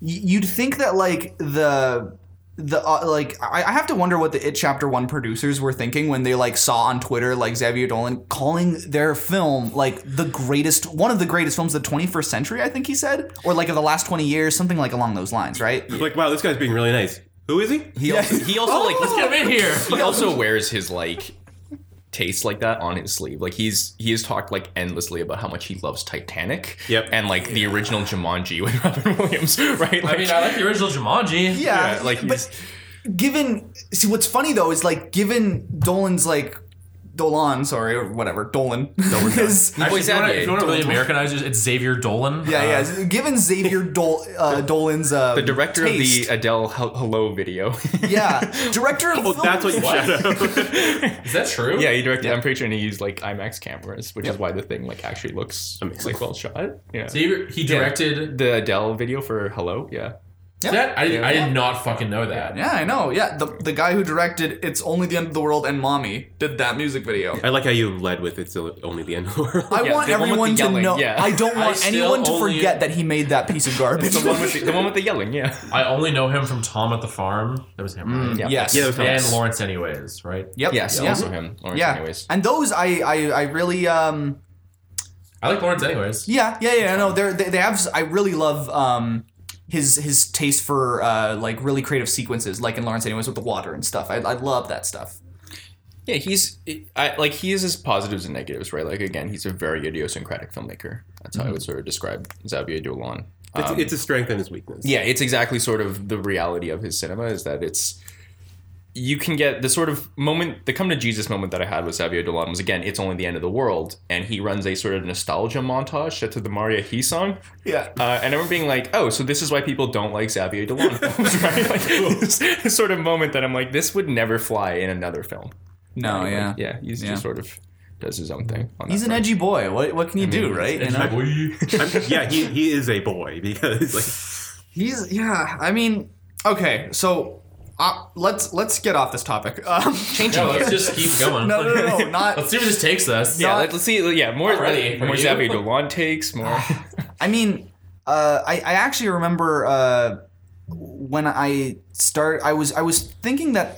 you'd think that like the the uh, like I, I have to wonder what the it chapter one producers were thinking when they like saw on twitter like xavier dolan calling their film like the greatest one of the greatest films of the 21st century i think he said or like of the last 20 years something like along those lines right Like, wow, this guy's being really nice. Who is he? he also he also like Let's get him in here. he also wears his like taste like that on his sleeve. Like he's he has talked like endlessly about how much he loves Titanic. Yep. And like the original Jumanji with Robin Williams, right? I Like, mean, I like the original Jumanji. yeah, yeah, like but he's given see what's funny though is like given dolan's like dolan sorry or whatever dolan is Actually, if you wanna- if you want to really Americanize it, it's Xavier Dolan. yeah Uh, yeah given xavier Dol, uh, dolan's uh, the director taste, of the Adele Hel- Hello video. yeah director of Oh, that's what you shadow. Is that true? yeah, he directed. I'm pretty sure and he used like IMAX cameras, which is why the thing like actually looks like well shot. Yeah. Xavier, he directed the Adele video for Hello. Yeah. That. I, Yeah. I did not fucking know that. yeah i know yeah the, the guy who directed it's only the end of the world and mommy did that music video I like how you led with it's only the end of the world. I Yeah, want the one with the everyone to know. yeah. I don't want still anyone to only- forget that he made that piece of garbage. The one with the, the one with the yelling. Yeah. I only know him from Tom at the Farm. That was him, right? yeah. yes. Yeah, that was And Laurence, anyways, right? Yep. Yes. Yeah. Also him. Laurence yeah. Anyways. And those I, I I really um I like Laurence, anyways. yeah yeah yeah no they're they, they have I really love um his his taste for uh like really creative sequences like in Laurence anyways with the water and stuff. I I love that stuff. Yeah, he's I, like he has his positives and negatives, right? Like again, he's a very idiosyncratic filmmaker. That's how I would sort of describe Xavier Dolan. It's, Um, it's a strength and his weakness. yeah, it's exactly sort of the reality of his cinema is that it's you can get the sort of moment the come to Jesus moment that I had with Xavier Dolan was again, it's only the end of the world, and he runs a sort of nostalgia montage set to the Maria He song. Yeah. Uh, and I remember being like, oh, so this is why people don't like Xavier Dolan films, right? Like this, this sort of moment that I'm like, this would never fly in another film. No, Like, yeah. yeah, he's Yeah. just sort of does his own thing. On He's an front. edgy boy. What what can you do, right? You know? Yeah, he, he is a boy because like He's yeah. I mean, okay, so uh, let's let's get off this topic. Um, Yeah, let's just keep going. no, no, no, no, not. Let's see where this takes us. Yeah, Not- let- let's see. Yeah, more Already, for more you? Xavier Dolan takes more. I mean, uh, I I actually remember uh, when I start. I was I was thinking that.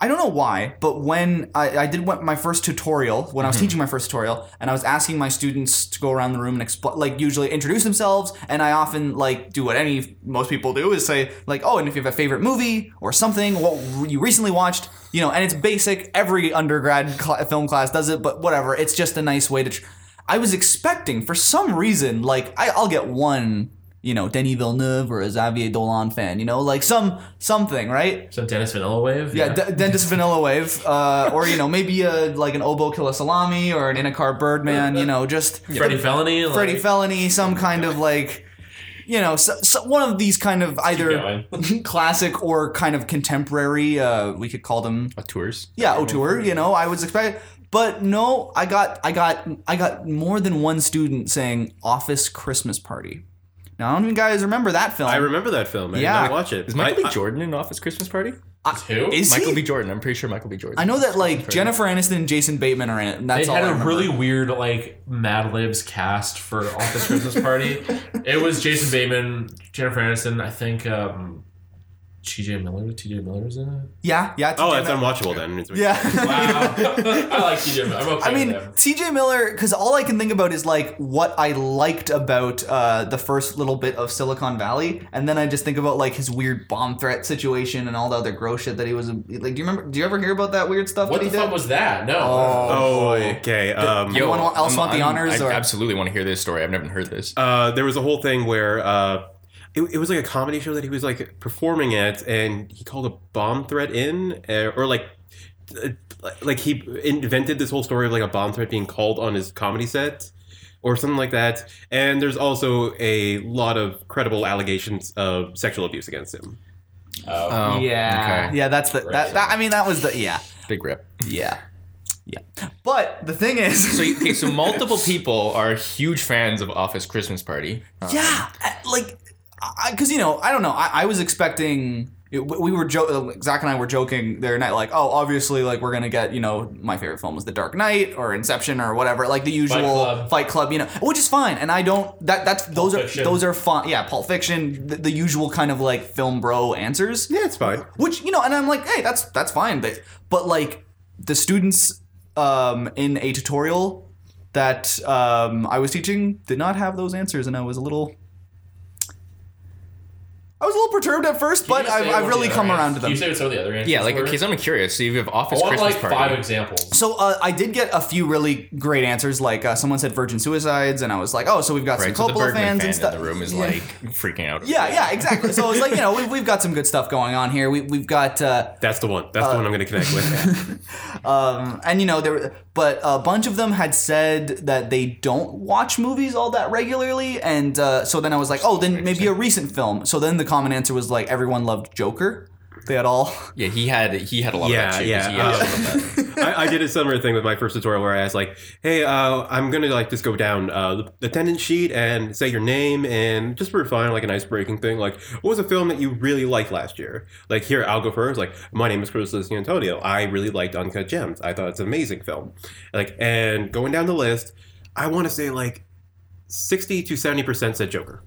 I, don't know why, but when I, I did my first tutorial, when I was mm-hmm. teaching my first tutorial, and I was asking my students to go around the room and like usually introduce themselves, and I often like do what any most people do is say like, oh, and if you have a favorite movie or something, what you recently watched, you know, and it's basic. Every undergrad cl- film class does it, but whatever. It's just a nice way to. Tr- I was expecting for some reason, like I, I'll get one, you know, Denis Villeneuve or a Xavier Dolan fan, you know, like some something, right? So Dennis Vanilla Wave. Yeah, D- Dentist Vanilla Wave, uh, or you know, maybe a like an Oboe Kill a Salami or an Inakar Birdman, you know, just Freddie Felony. Like, Freddie Felony, some kind of like, you know, so, so one of these kind of either classic or kind of contemporary. Uh, we could call them auteurs. yeah, auteur, you know, I was expecting but no, I got I got I got more than one student saying Office Christmas Party. Now I don't even guys remember that film. I remember that film. I Yeah. did not watch it. Is Michael I- B. I- Jordan in Office Christmas Party? Who? Is Michael he? B. Jordan. I'm pretty sure Michael B. Jordan. I know that like Jennifer Aniston and Jason Bateman are in it. And They that's all had I a remember. really weird like Mad Libs cast for Office Christmas Party. it was Jason Bateman, Jennifer Aniston. I think um, T.J. Miller. T.J. Miller's in it. Yeah, yeah. Oh, it's Miller. unwatchable then. It's- Yeah. Wow. I like T.J. Miller. I'm okay I mean. TJ Miller, because all I can think about is like what I liked about uh, the first little bit of Silicon Valley, and then I just think about like his weird bomb threat situation and all the other gross shit that he was like. Do you remember? Do you ever hear about that weird stuff What that the fuck was that? No. Oh, okay. Um, Yo, Anyone else I'm- want the I'm- honors, I or- absolutely want to hear this story. I've never heard this. uh, there was a whole thing where uh, it, it was like a comedy show that he was like performing at, and he called a bomb threat in, uh, or like, uh, like he invented this whole story of like a bomb threat being called on his comedy set, or something like that. And there's also a lot of credible allegations of sexual abuse against him. Oh. Oh, yeah, okay. yeah. That's the that, that. I mean, that was the yeah, Big rip. yeah, yeah. But the thing is, So, okay, so multiple people are huge fans of Office Christmas Party. Yeah, uh, like, because you know, I don't know. I, I was expecting. We we were jo- Zach and I were joking the other night, like, oh, obviously, like we're gonna get, you know, my favorite film was The Dark Knight or Inception or whatever, like the usual Fight Club. Club, you know, which is fine, and I don't. That that's those Fiction. are those are fun. Yeah, Pulp Fiction, the, the usual kind of like film bro answers. Yeah, it's fine. Which you know, and I'm like, hey, that's that's fine, but but like the students um, in a tutorial that um, I was teaching did not have those answers, and I was a little. I was a little perturbed at first, but Can you I've, say I've what really the come other around to ans- them. Can you say what some of the other answers Yeah, like, were? okay, so I'm curious. So you have I Office want Christmas like Party. five examples. So uh, I did get a few really great answers. Like uh, someone said Virgin Suicides, and I was like, oh, so we've got Right, some so the Coppola Bergman fans fan and stuff. in the room is Yeah. like freaking out. Yeah, yeah, exactly. So it's like you know we've, we've got some good stuff going on here. We we've got uh, That's the one. That's the one I'm going to connect with. um, and you know there, but a bunch of them had said that they don't watch movies all that regularly, and uh, so then I was like, oh, then maybe a recent film. So then the common answer was like everyone loved Joker. They had all. Yeah, he had he had a lot Yeah, of that shit. yeah, uh, some of that. I, I did a similar thing with my first tutorial where I asked like, "Hey, uh, I'm gonna like just go down uh, the attendance sheet and say your name and just for fun, like a nice breaking thing. Like, what was a film that you really liked last year? Like, here I'll go first. Like, my name is Chris Lucy Antonio. I really liked Uncut Gems. I thought it's an amazing film. Like, and going down the list, I want to say like sixty to seventy percent said Joker.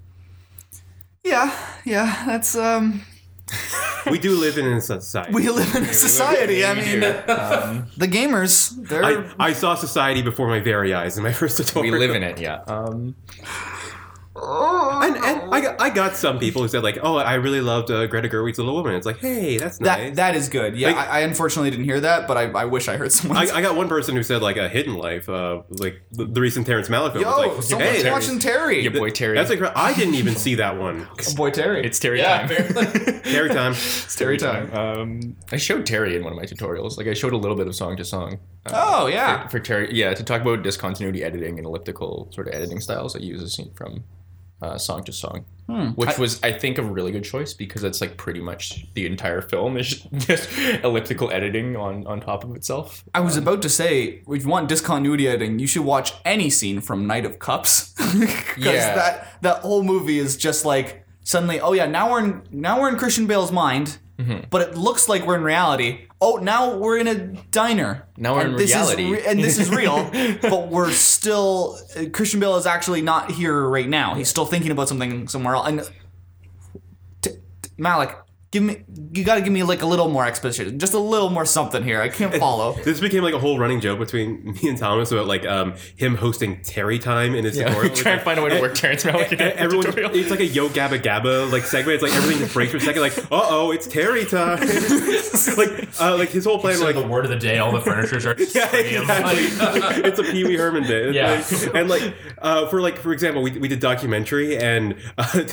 Yeah, yeah, that's um. We do live in a society. We live in a society. I mean. Um, the gamers. They're. I, I saw society before my very eyes in my first we live in it. Yeah. Um, And, and I, got, I got some people who said like, "Oh, I really loved uh, Greta Gerwig's Little Woman." It's like, hey, that's that nice. that is good. Yeah, Like- I, I unfortunately didn't hear that, but I, I wish I heard someone. I, I got one person who said like a Hidden Life, uh, like the, the recent Terrence Malick film. Yo, was like, someone's hey, watching Terry. your boy Terry. that's incredible. I didn't even see that one. Oh, boy Terry. it's Terry yeah, time. Terry time. It's Terry time. Um, I showed Terry in one of my tutorials. Like I showed a little bit of song to song. uh, Oh yeah. For Terry, yeah, to talk about discontinuity editing and elliptical sort of editing styles, I use a scene from uh, song to song, which was I think a really good choice because it's like pretty much the entire film is just elliptical editing on on top of itself. I was about to say, if you want discontinuity editing, you should watch any scene from Knight of Cups, because Yeah. that that whole movie is just like suddenly, oh yeah, now we're in now we're in Christian Bale's mind, Mm-hmm. but it looks like we're in reality. Oh, now we're in a diner. Now we're and in this reality. is re- and this is real, but we're still Christian Bale is actually not here right now. He's still thinking about something somewhere else. And t- t- Malick, give me you got to give me like a little more exposition, just a little more something here. I can't follow. This became like a whole running joke between me and Thomas about like um, him hosting Terry time in his tutorial. Try and find a way to work Terrence Malick into the everyone, tutorial. it's like a yo gabba gabba like segment. It's like everything just breaks for a second. Like, uh oh, it's Terry time. like, uh, like his whole plan, So like, the word of the day, all the furnitures are yeah, exactly. like- it's a Pee Wee Herman bit. Yeah. Like- and like uh, for like for example, we, we did documentary, and uh,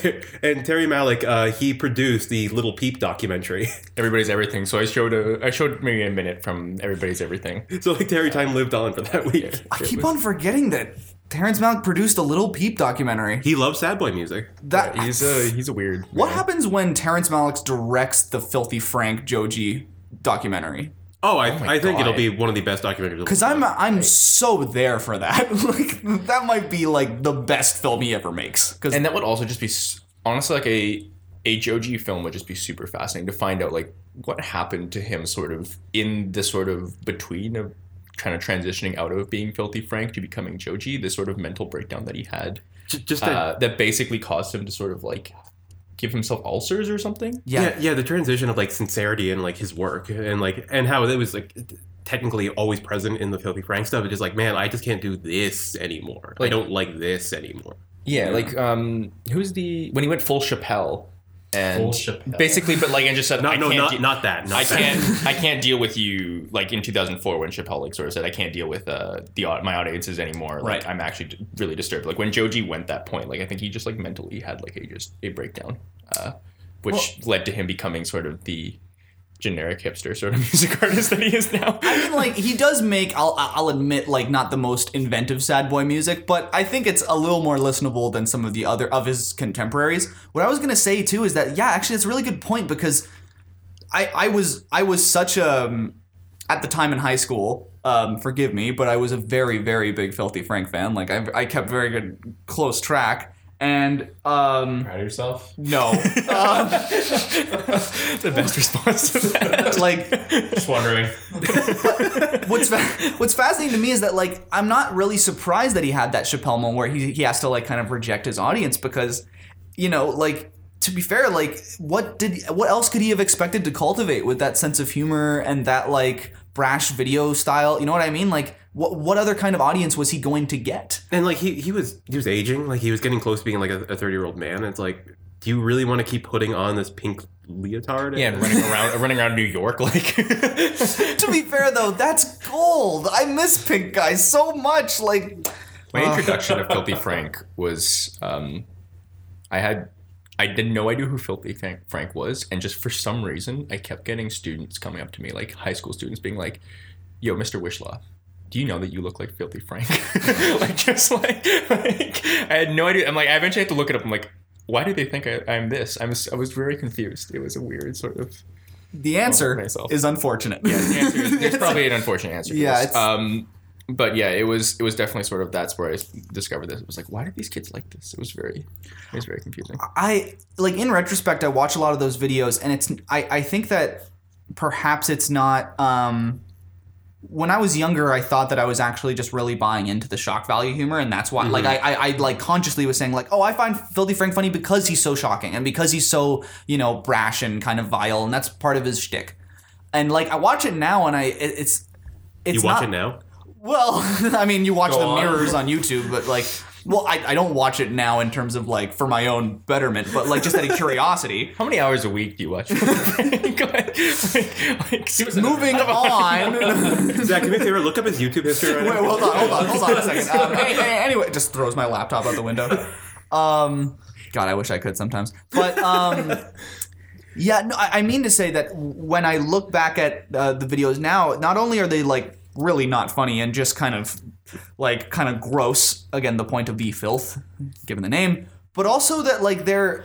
and Terry Malick uh, he produced the Lil Peep documentary. Everybody's everything. So I showed a I showed maybe a minute from Everybody's Everything. so like Terry time lived on for that week. I keep on forgetting that Terrence Malick produced a Lil Peep documentary. He loves sad boy music. That He's a he's a weird. what man. happens when Terrence Malick directs the Filthy Frank Joji documentary? Oh, I, oh my I think God. it'll be one of the best documentaries. Because I'm I'm so there for that. like that might be like the best film he ever makes. Because And that would also just be s- honestly like a a Joji film would just be super fascinating to find out like what happened to him sort of in the sort of between of kind of transitioning out of being filthy Frank to becoming Joji, the sort of mental breakdown that he had just that uh, that basically caused him to sort of like give himself ulcers or something. Yeah. yeah, yeah, the transition of like sincerity and like his work and like and how it was like technically always present in the Filthy Frank stuff. It's just like, man, I just can't do this anymore. I don't like this anymore. Yeah, like um, who's the when he went full Chappelle and basically, but like I just said, No, I no, can't not de- not that. Not I that. can't I can't deal with you like in 2004 when Chappelle like sort of said I can't deal with uh the my audiences anymore like Right. I'm actually d- really disturbed like when Joji went that point like I think he just like mentally had like a just a breakdown uh which led to him becoming sort of the generic hipster sort of music artist that he is now I mean, like he does make. I'll I'll admit, like not the most inventive sad boy music, but I think it's a little more listenable than some of the other of his contemporaries. What I was gonna say too is that yeah, actually, it's a really good point because I I was I was such a um, at the time in high school. Um, forgive me, but I was a very very big Filthy Frank fan. Like I I kept very good close track. And um, Proud of yourself. no, um, the best response to that like Just wondering. what's fa- what's fascinating to me is that like I'm not really surprised that he had that Chappelle moment where he he has to like kind of reject his audience because you know like to be fair like what did what else could he have expected to cultivate with that sense of humor and that like brash video style you know what I mean? Like what what other kind of audience was he going to get? And like he he was he was aging, like he was getting close to being like a thirty year old man. It's like, do you really want to keep putting on this pink leotard? yeah and running around running around New York like. To be fair though that's gold. I miss Pink guys so much like My introduction of Filthy Frank was um, I had I had no idea who Filthy Frank, was, and just for some reason I kept getting students coming up to me, like high school students, being like, "Yo, Mr. Wishlaw, do you know that you look like Filthy Frank?" like just like, like I had no idea. I'm like, I eventually had to look it up. I'm like, why do they think I, I'm this? I was I was very confused. It was a weird sort of. the answer is unfortunate Yeah, The answer is- There's probably an unfortunate answer. Yeah, Um, but yeah, it was it was definitely sort of that's where I discovered this. It was like, why do these kids like this? It was very it was very confusing. I like in retrospect, I watch a lot of those videos, and it's I I think that perhaps it's not. um when I was younger, I thought that I was actually just really buying into the shock value humor, and that's why, like, I, I, I like consciously was saying, like, oh, I find Filthy Frank funny because he's so shocking and because he's so, you know, brash and kind of vile, and that's part of his shtick. And like, I watch it now, and I, it, it's, it's You watch not, it now? Well, I mean, you watch Go the on. mirrors on YouTube, but like, well, I, I don't watch it now in terms of like for my own betterment, but like just out of curiosity. How many hours a week do you watch? like, like, like, Moving on. Zach, can you favor look up his YouTube history right Wait, now? hold on, hold on, hold on a second. Um, any- any- anyway, just throws my laptop out the window. Um, God, I wish I could sometimes. But um, yeah, no, I, I mean to say that when I look back at uh, the videos now, not only are they like really not funny and just kind of like kind of gross. Again, the point of the filth, given the name, but also that like they're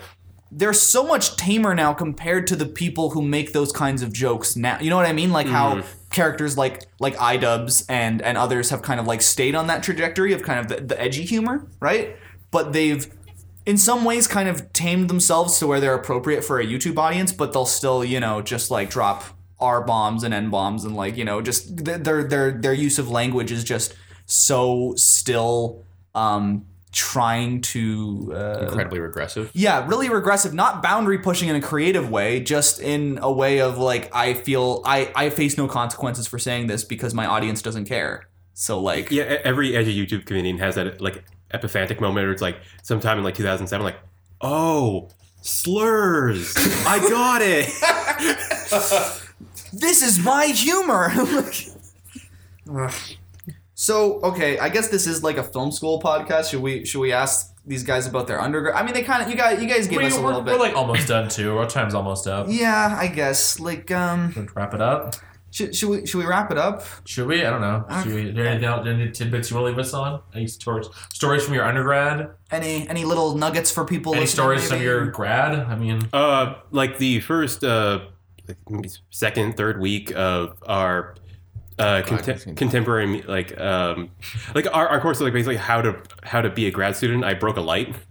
they're so much tamer now compared to the people who make those kinds of jokes now. You know what I mean? Like how mm-hmm. characters like like iDubbbz and and others have kind of like stayed on that trajectory of kind of the, the edgy humor, right? But they've in some ways kind of tamed themselves to where they're appropriate for a YouTube audience, but they'll still, you know, just like drop R bombs and N bombs and like, you know, just their their their use of language is just so still um trying to uh, incredibly regressive. yeah, really regressive, not boundary pushing in a creative way, just in a way of like I feel I I face no consequences for saying this because my audience doesn't care. So like Yeah, every edgy YouTube comedian has that like epiphantic moment where it's like sometime in like 2007, like, oh, slurs, I got it. this is my humor. So okay, I guess this is like a film school podcast. Should we should we ask these guys about their undergrad? I mean, they kind of you guys you guys give We, us a little bit. we're like almost done too. Our time's almost up. yeah, I guess like um Should we wrap it up? should, should we should we wrap it up? Should we? I don't know. Should we? Is there anything else, any tidbits you want to leave us on? Any stories? Stories from your undergrad? Any any little nuggets for people? Any listening, stories from your grad? I mean, Uh, like the first, uh, like maybe second, third week of our uh, contem- contemporary, like, um, like our, our course is like basically how to how to be a grad student. I broke a light.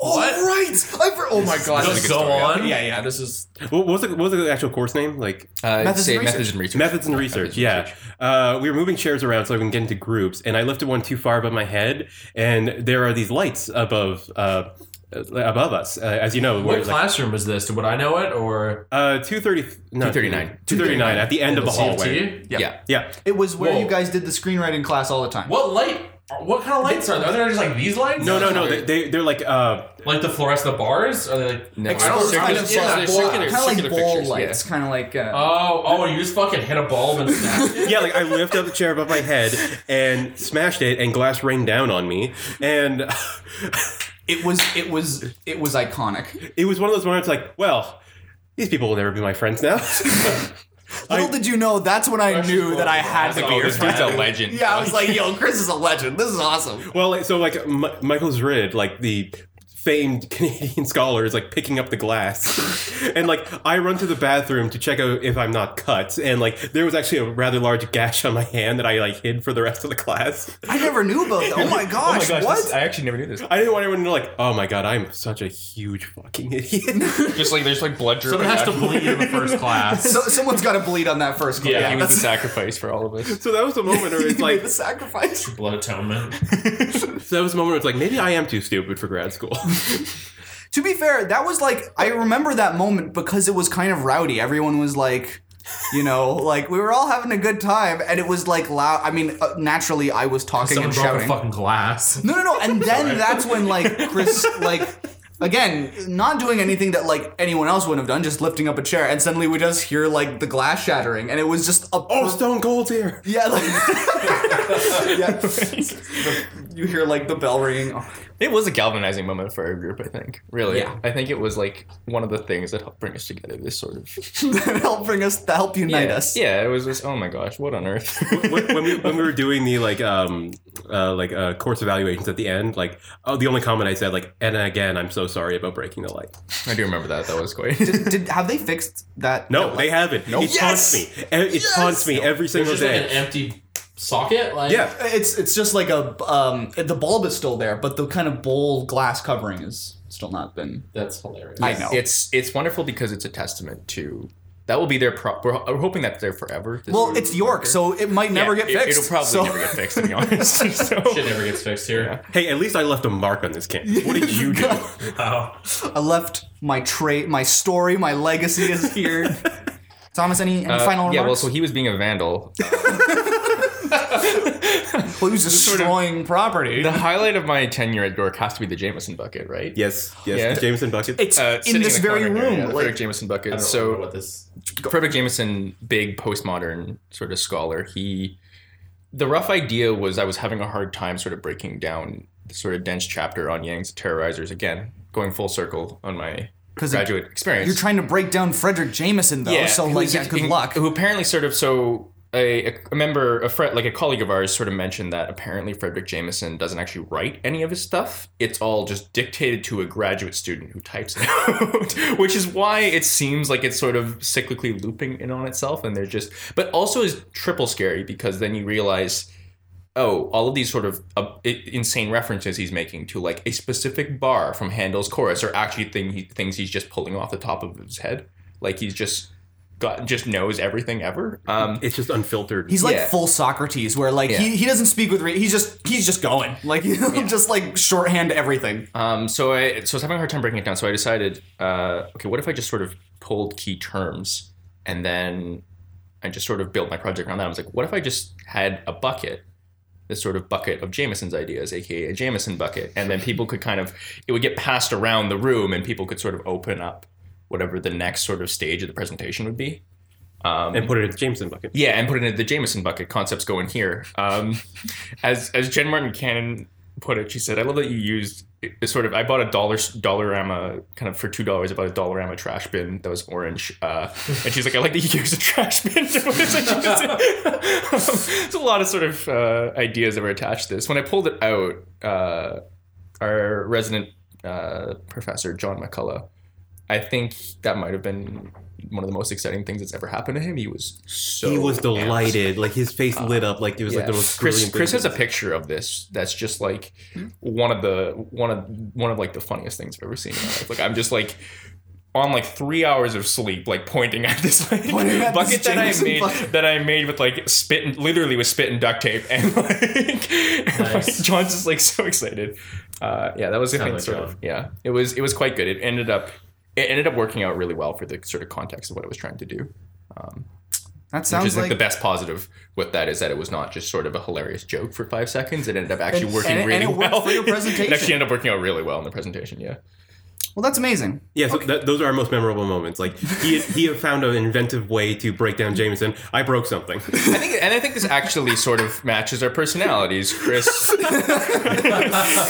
Oh right! I for, oh my god! Just go on. Yeah, yeah. This is What was the what was the actual course name? Like Uh, Methods say and methods research. and research. Methods and research, yeah. Uh, we were moving chairs around so I can get into groups, and I lifted one too far above my head, and there are these lights above uh, above us. Uh, as you know, What we're like classroom was this? Would I know it or uh, two thirty, no, 239. two thirty nine at the end of the hallway. CFT? Yeah. Yeah, It was where Whoa. you guys did the screenwriting class all the time. What light? What kind of lights are there? Are there just like these lights? no, no, no. They, they they're like uh, Like the fluorescent bars? Are they like? No, I don't- circular- kind of, yeah, uh, they're ball- circular- kind of like circular ball fixtures, yeah. lights, kind of like. Uh, Oh, oh! You just fucking hit a bulb and smashed it. yeah, like I lift up the chair above my head and smashed it, and glass rained down on me, and it was it was it was iconic. it was one of those moments like, well, these people will never be my friends now. Little did you know, that's when I knew that I had to glass be your This dude's friend. a legend. Yeah, I was like, yo, Chris is a legend. This is awesome. well, like, so like M- Michael Zryd, like the famed Canadian scholar, is like picking up the glass, and like I run to the bathroom to check out if I'm not cut, and like there was actually a rather large gash on my hand that I like hid for the rest of the class. I never knew about that. Oh my Oh my gosh, gosh, what? this- I actually never knew this. I didn't want everyone to know, like, oh my god, I'm such a huge fucking idiot. Just like there's like blood dripping. Someone has to bleed in the first class. so, someone's got to bleed on that first class. Yeah, He was that's the sacrifice for all of us. so that was the moment where it's he like, the sacrifice. Blood atonement. so that was the moment where it's like, maybe I am too stupid for grad school. To be fair, that was like I remember that moment because it was kind of rowdy. Everyone was like, you know, like we were all having a good time, and it was like loud. I mean, uh, naturally, I was talking Someone and broke a shouting. fucking glass. No, no, no. And then that's when like Chris like again not doing anything that like anyone else wouldn't have done, just lifting up a chair, and suddenly we just hear like the glass shattering, and it was just a oh, Stone Cold's here. yeah, like yeah. You hear like the bell ringing. Oh, It was a galvanizing moment for our group, I think. Really. Yeah. I think it was like one of the things that helped bring us together. This sort of that helped bring us, that helped unite yeah. us. Yeah, it was just oh my gosh, what on earth? when, when we when we were doing the like um uh like uh course evaluations at the end, like oh the only comment I said like and again I'm so sorry about breaking the light. I do remember that. That was quite. Did, did have they fixed that? No, that they haven't. No, it Yes! taunts me. It Yes! taunts me every There's single just like day. an empty socket. Like yeah. It's it's just like a um the bulb is still there, but the kind of bowl glass covering is still not been. that's hilarious. I know. It's it's wonderful because it's a testament to that will be there. Pro- we're, we're hoping that's there forever. this Well, it's York, marker. so it might never Yeah, get fixed. It'll probably so- never get fixed, to be honest. so, Shit never gets fixed here. Hey, at least I left a mark on this can. What did you do? Wow. I left my trait, my story, my legacy is here. Thomas, any, any Uh, final yeah, well, so he was being a vandal. Well, he was destroying property. the highlight of my tenure at York has to be the Jameson bucket, right? yes, yes, Yeah. the Jameson bucket. It's Uh, in sitting this the very corner here, room. yeah, the like, Fredric Jameson I bucket. don't So what this. Fredric Jameson, big postmodern sort of scholar. He, the rough idea was I was having a hard time sort of breaking down the sort of dense chapter on Yang's terrorizers. Again, going full circle on my 'Cause it- graduate experience. you're trying to break down Fredric Jameson, though. yeah, so, like, yeah, good in- luck. Who apparently sort of so a, a member, a friend, like a colleague of ours, sort of mentioned that apparently Fredric Jameson doesn't actually write any of his stuff. It's all just dictated to a graduate student who types it out, which is why it seems like it's sort of cyclically looping in on itself. And they're just, but also is triple scary because then you realize. Oh, all of these sort of uh, insane references he's making to like a specific bar from Handel's chorus are actually thing he, things he's just pulling off the top of his head. Like he's just got just knows everything ever. Um, It's just unfiltered. He's like Yeah. full Socrates, where like Yeah. he, he doesn't speak with re- he's just he's just going like he'll just like shorthand everything. um, so I so I was having a hard time breaking it down. So I decided, uh, okay, what if I just sort of pulled key terms and then I just sort of built my project around that. I was like, what if I just had a bucket, this sort of bucket of Jameson's ideas, aka a Jameson bucket, and then people could kind of it would get passed around the room and people could sort of open up whatever the next sort of stage of the presentation would be. Um, and put it in the Jameson bucket. Yeah, and put it in the Jameson bucket. Concepts go in here. Um, as as Jen Martin Cannon put it, she said, "I love that you used sort of. I bought a dollar Dollarama kind of for two dollars. I bought a Dollarama trash bin that was orange, uh, and she's like, I like that you use a trash bin. to put this into this." There's a lot of sort of uh, ideas that were attached to this. When I pulled it out, uh, our resident uh, professor John McCullough, I think that might have been one of the most exciting things that's ever happened to him. He was so he was amped. delighted. Like his face lit up. Like it was like the most Chris Chris thing. has a picture of this that's just like one of the one of one of like the funniest things I've ever seen in my life. Like I'm just like on like three hours of sleep, like pointing at this like Pointing at bucket this that I made bucket. that I made with like spit and literally with spit and duct tape, and like, and, like, John's just like so excited. Uh, yeah, that was the Sounds thing. sort of, yeah, it was it was quite good. It ended up it ended up working out really well for the sort of context of what it was trying to do. Um, that Which is like, like the best positive with that is that it was not just sort of a hilarious joke for five seconds. It ended up actually And- working and really and well. for your presentation. it actually ended up working out really well in the presentation. Yeah. Well, that's amazing. Yeah, so that, those are our most memorable moments. Like he he found an inventive way to break down Jameson. I broke something. I think, and I think this actually sort of matches our personalities. Chris,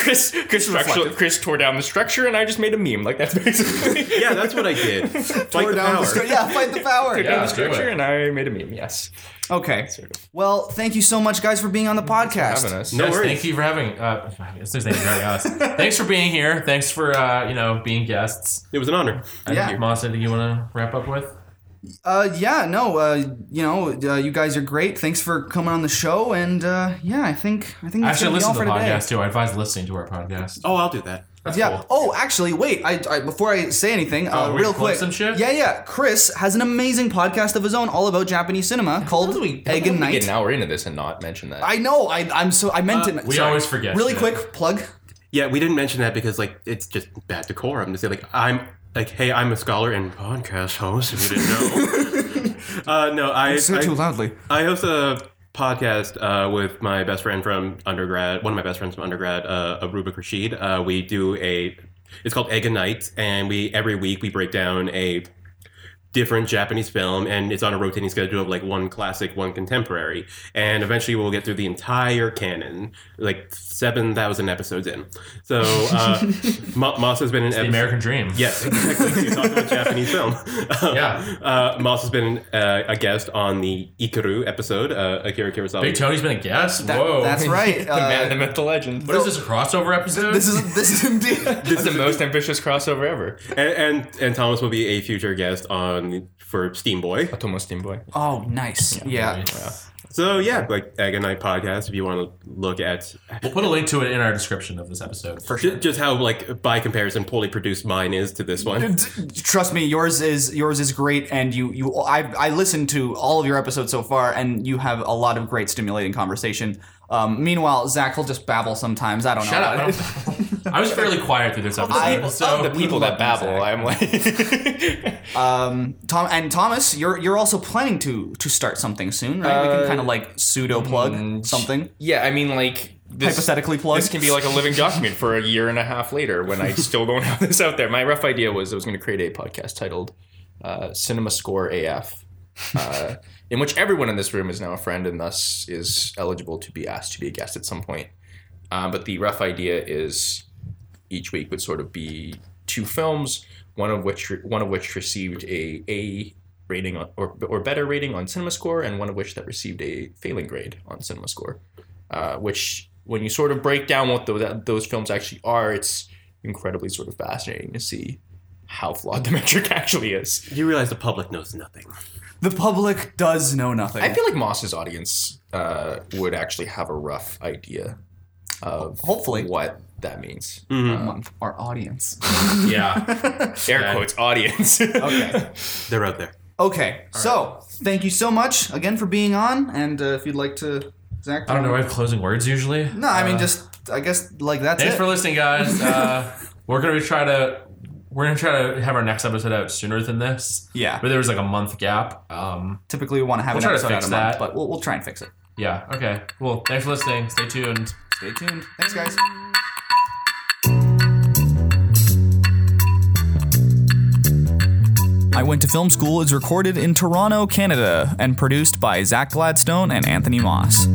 Chris, Chris, structure, Chris tore down the structure, and I just made a meme. Like that's basically yeah, that's what I did. Fight Tore the down power. the str- yeah, fight the power. tore down the structure, and I made a meme. Yes, Okay. sort of Well, thank you so much, guys, for being on the podcast. having us. No yes, worries. thank you for having. Uh, it's his name, having us. Thanks for being here. Thanks for uh, you know being guests. It was an honor. Yeah. Moss, anything you want to wrap up with? Uh, yeah, no, uh, you know, uh, you guys are great. Thanks for coming on the show, and uh, yeah, I think I think I that's should gonna be all listen to for the today. podcast too. I advise listening to our podcast. Oh, I'll do that. That's Yeah. cool. Oh, actually, wait. I, I before I say anything, uh, Oh, we real quick. some shit? Yeah, yeah. Chris has an amazing podcast of his own, all about Japanese cinema, called we- Egg and We get Night. an hour into this and not mention that. I know. I, I'm so. I meant to. we sorry. always forget Really shit. quick plug. Yeah, we didn't mention that because like it's just bad decorum to say like I'm like hey I'm a scholar and podcast host if you didn't know. uh, no, I I, said too loudly. I host a podcast uh, with my best friend from undergrad, one of my best friends from undergrad, uh, Aruba Rashid. Uh, we do a, it's called Eiga Night, and we every week we break down a different Japanese film, and it's on a rotating schedule of like one classic, one contemporary, and eventually we'll get through the entire canon, like seven thousand episodes in. So uh, Moss has been an The American Dream. Yes, exactly. You're talking about Japanese film. Yeah. Uh, Moss has been uh, a guest on the Ikiru episode, uh, Akira Kurosawa. Big Tony's been a guest. Whoa. That's right. the man, the Uh, myth, the legend. What is this a crossover episode? this is this is indeed. This is the most ambitious crossover ever. and, and and Thomas will be a future guest on for Steam Boy. Tomo Steam Boy. Oh, nice. Yeah. So yeah, like Eiga Night podcast. If you want to look at We'll put a link to it in our description of this episode. For sure. just how like by comparison poorly produced mine is to this one. Trust me, yours is yours is great, and you you I I listened to all of your episodes so far, and you have a lot of great stimulating conversation. Um, meanwhile, Zach will just babble sometimes. I don't know. Shut up. I, I was fairly quiet through this episode. I- so the people that love you, babble, I'm like. Um, Tom and Thomas, you're you're also planning to to start something soon, right? we can Uh, kind of like pseudo plug something, yeah, I mean, like. This, hypothetically plug. This can be like a living document for a year and a half later when I still don't have this out there. My rough idea was I was going to create a podcast titled uh, Cinema Score AF, uh, in which everyone in this room is now a friend and thus is eligible to be asked to be a guest at some point. Uh, but the rough idea is each week would sort of be two films, one of which one of which received a A rating on, or or better rating on CinemaScore, and one of which that received a failing grade on CinemaScore. Uh, which, when you sort of break down what those those films actually are, it's incredibly sort of fascinating to see how flawed the metric actually is. You realize the public knows nothing. The public does know nothing. I feel like Moss's audience uh, would actually have a rough idea of Hopefully. what that means. Um, our audience. yeah. Air quotes audience. Okay. They're out there. Okay. So thank you so much again for being on, and uh, if you'd like to, Zach. I don't know. I have closing words usually. No, I mean Uh, just I guess like that's Thanks it. for listening, guys. Uh, we're gonna try to we're gonna try to have our next episode out sooner than this. Yeah. But there was like a month gap. Um, Typically, we want to have We'll an try to episode out fix a month, that. but we'll, we'll try and fix it. yeah. Okay. Well, thanks for listening. Stay tuned. Stay tuned. Thanks, guys. I Went to Film School is recorded in Toronto, Canada, and produced by Zach Gladstone and Anthony Moss.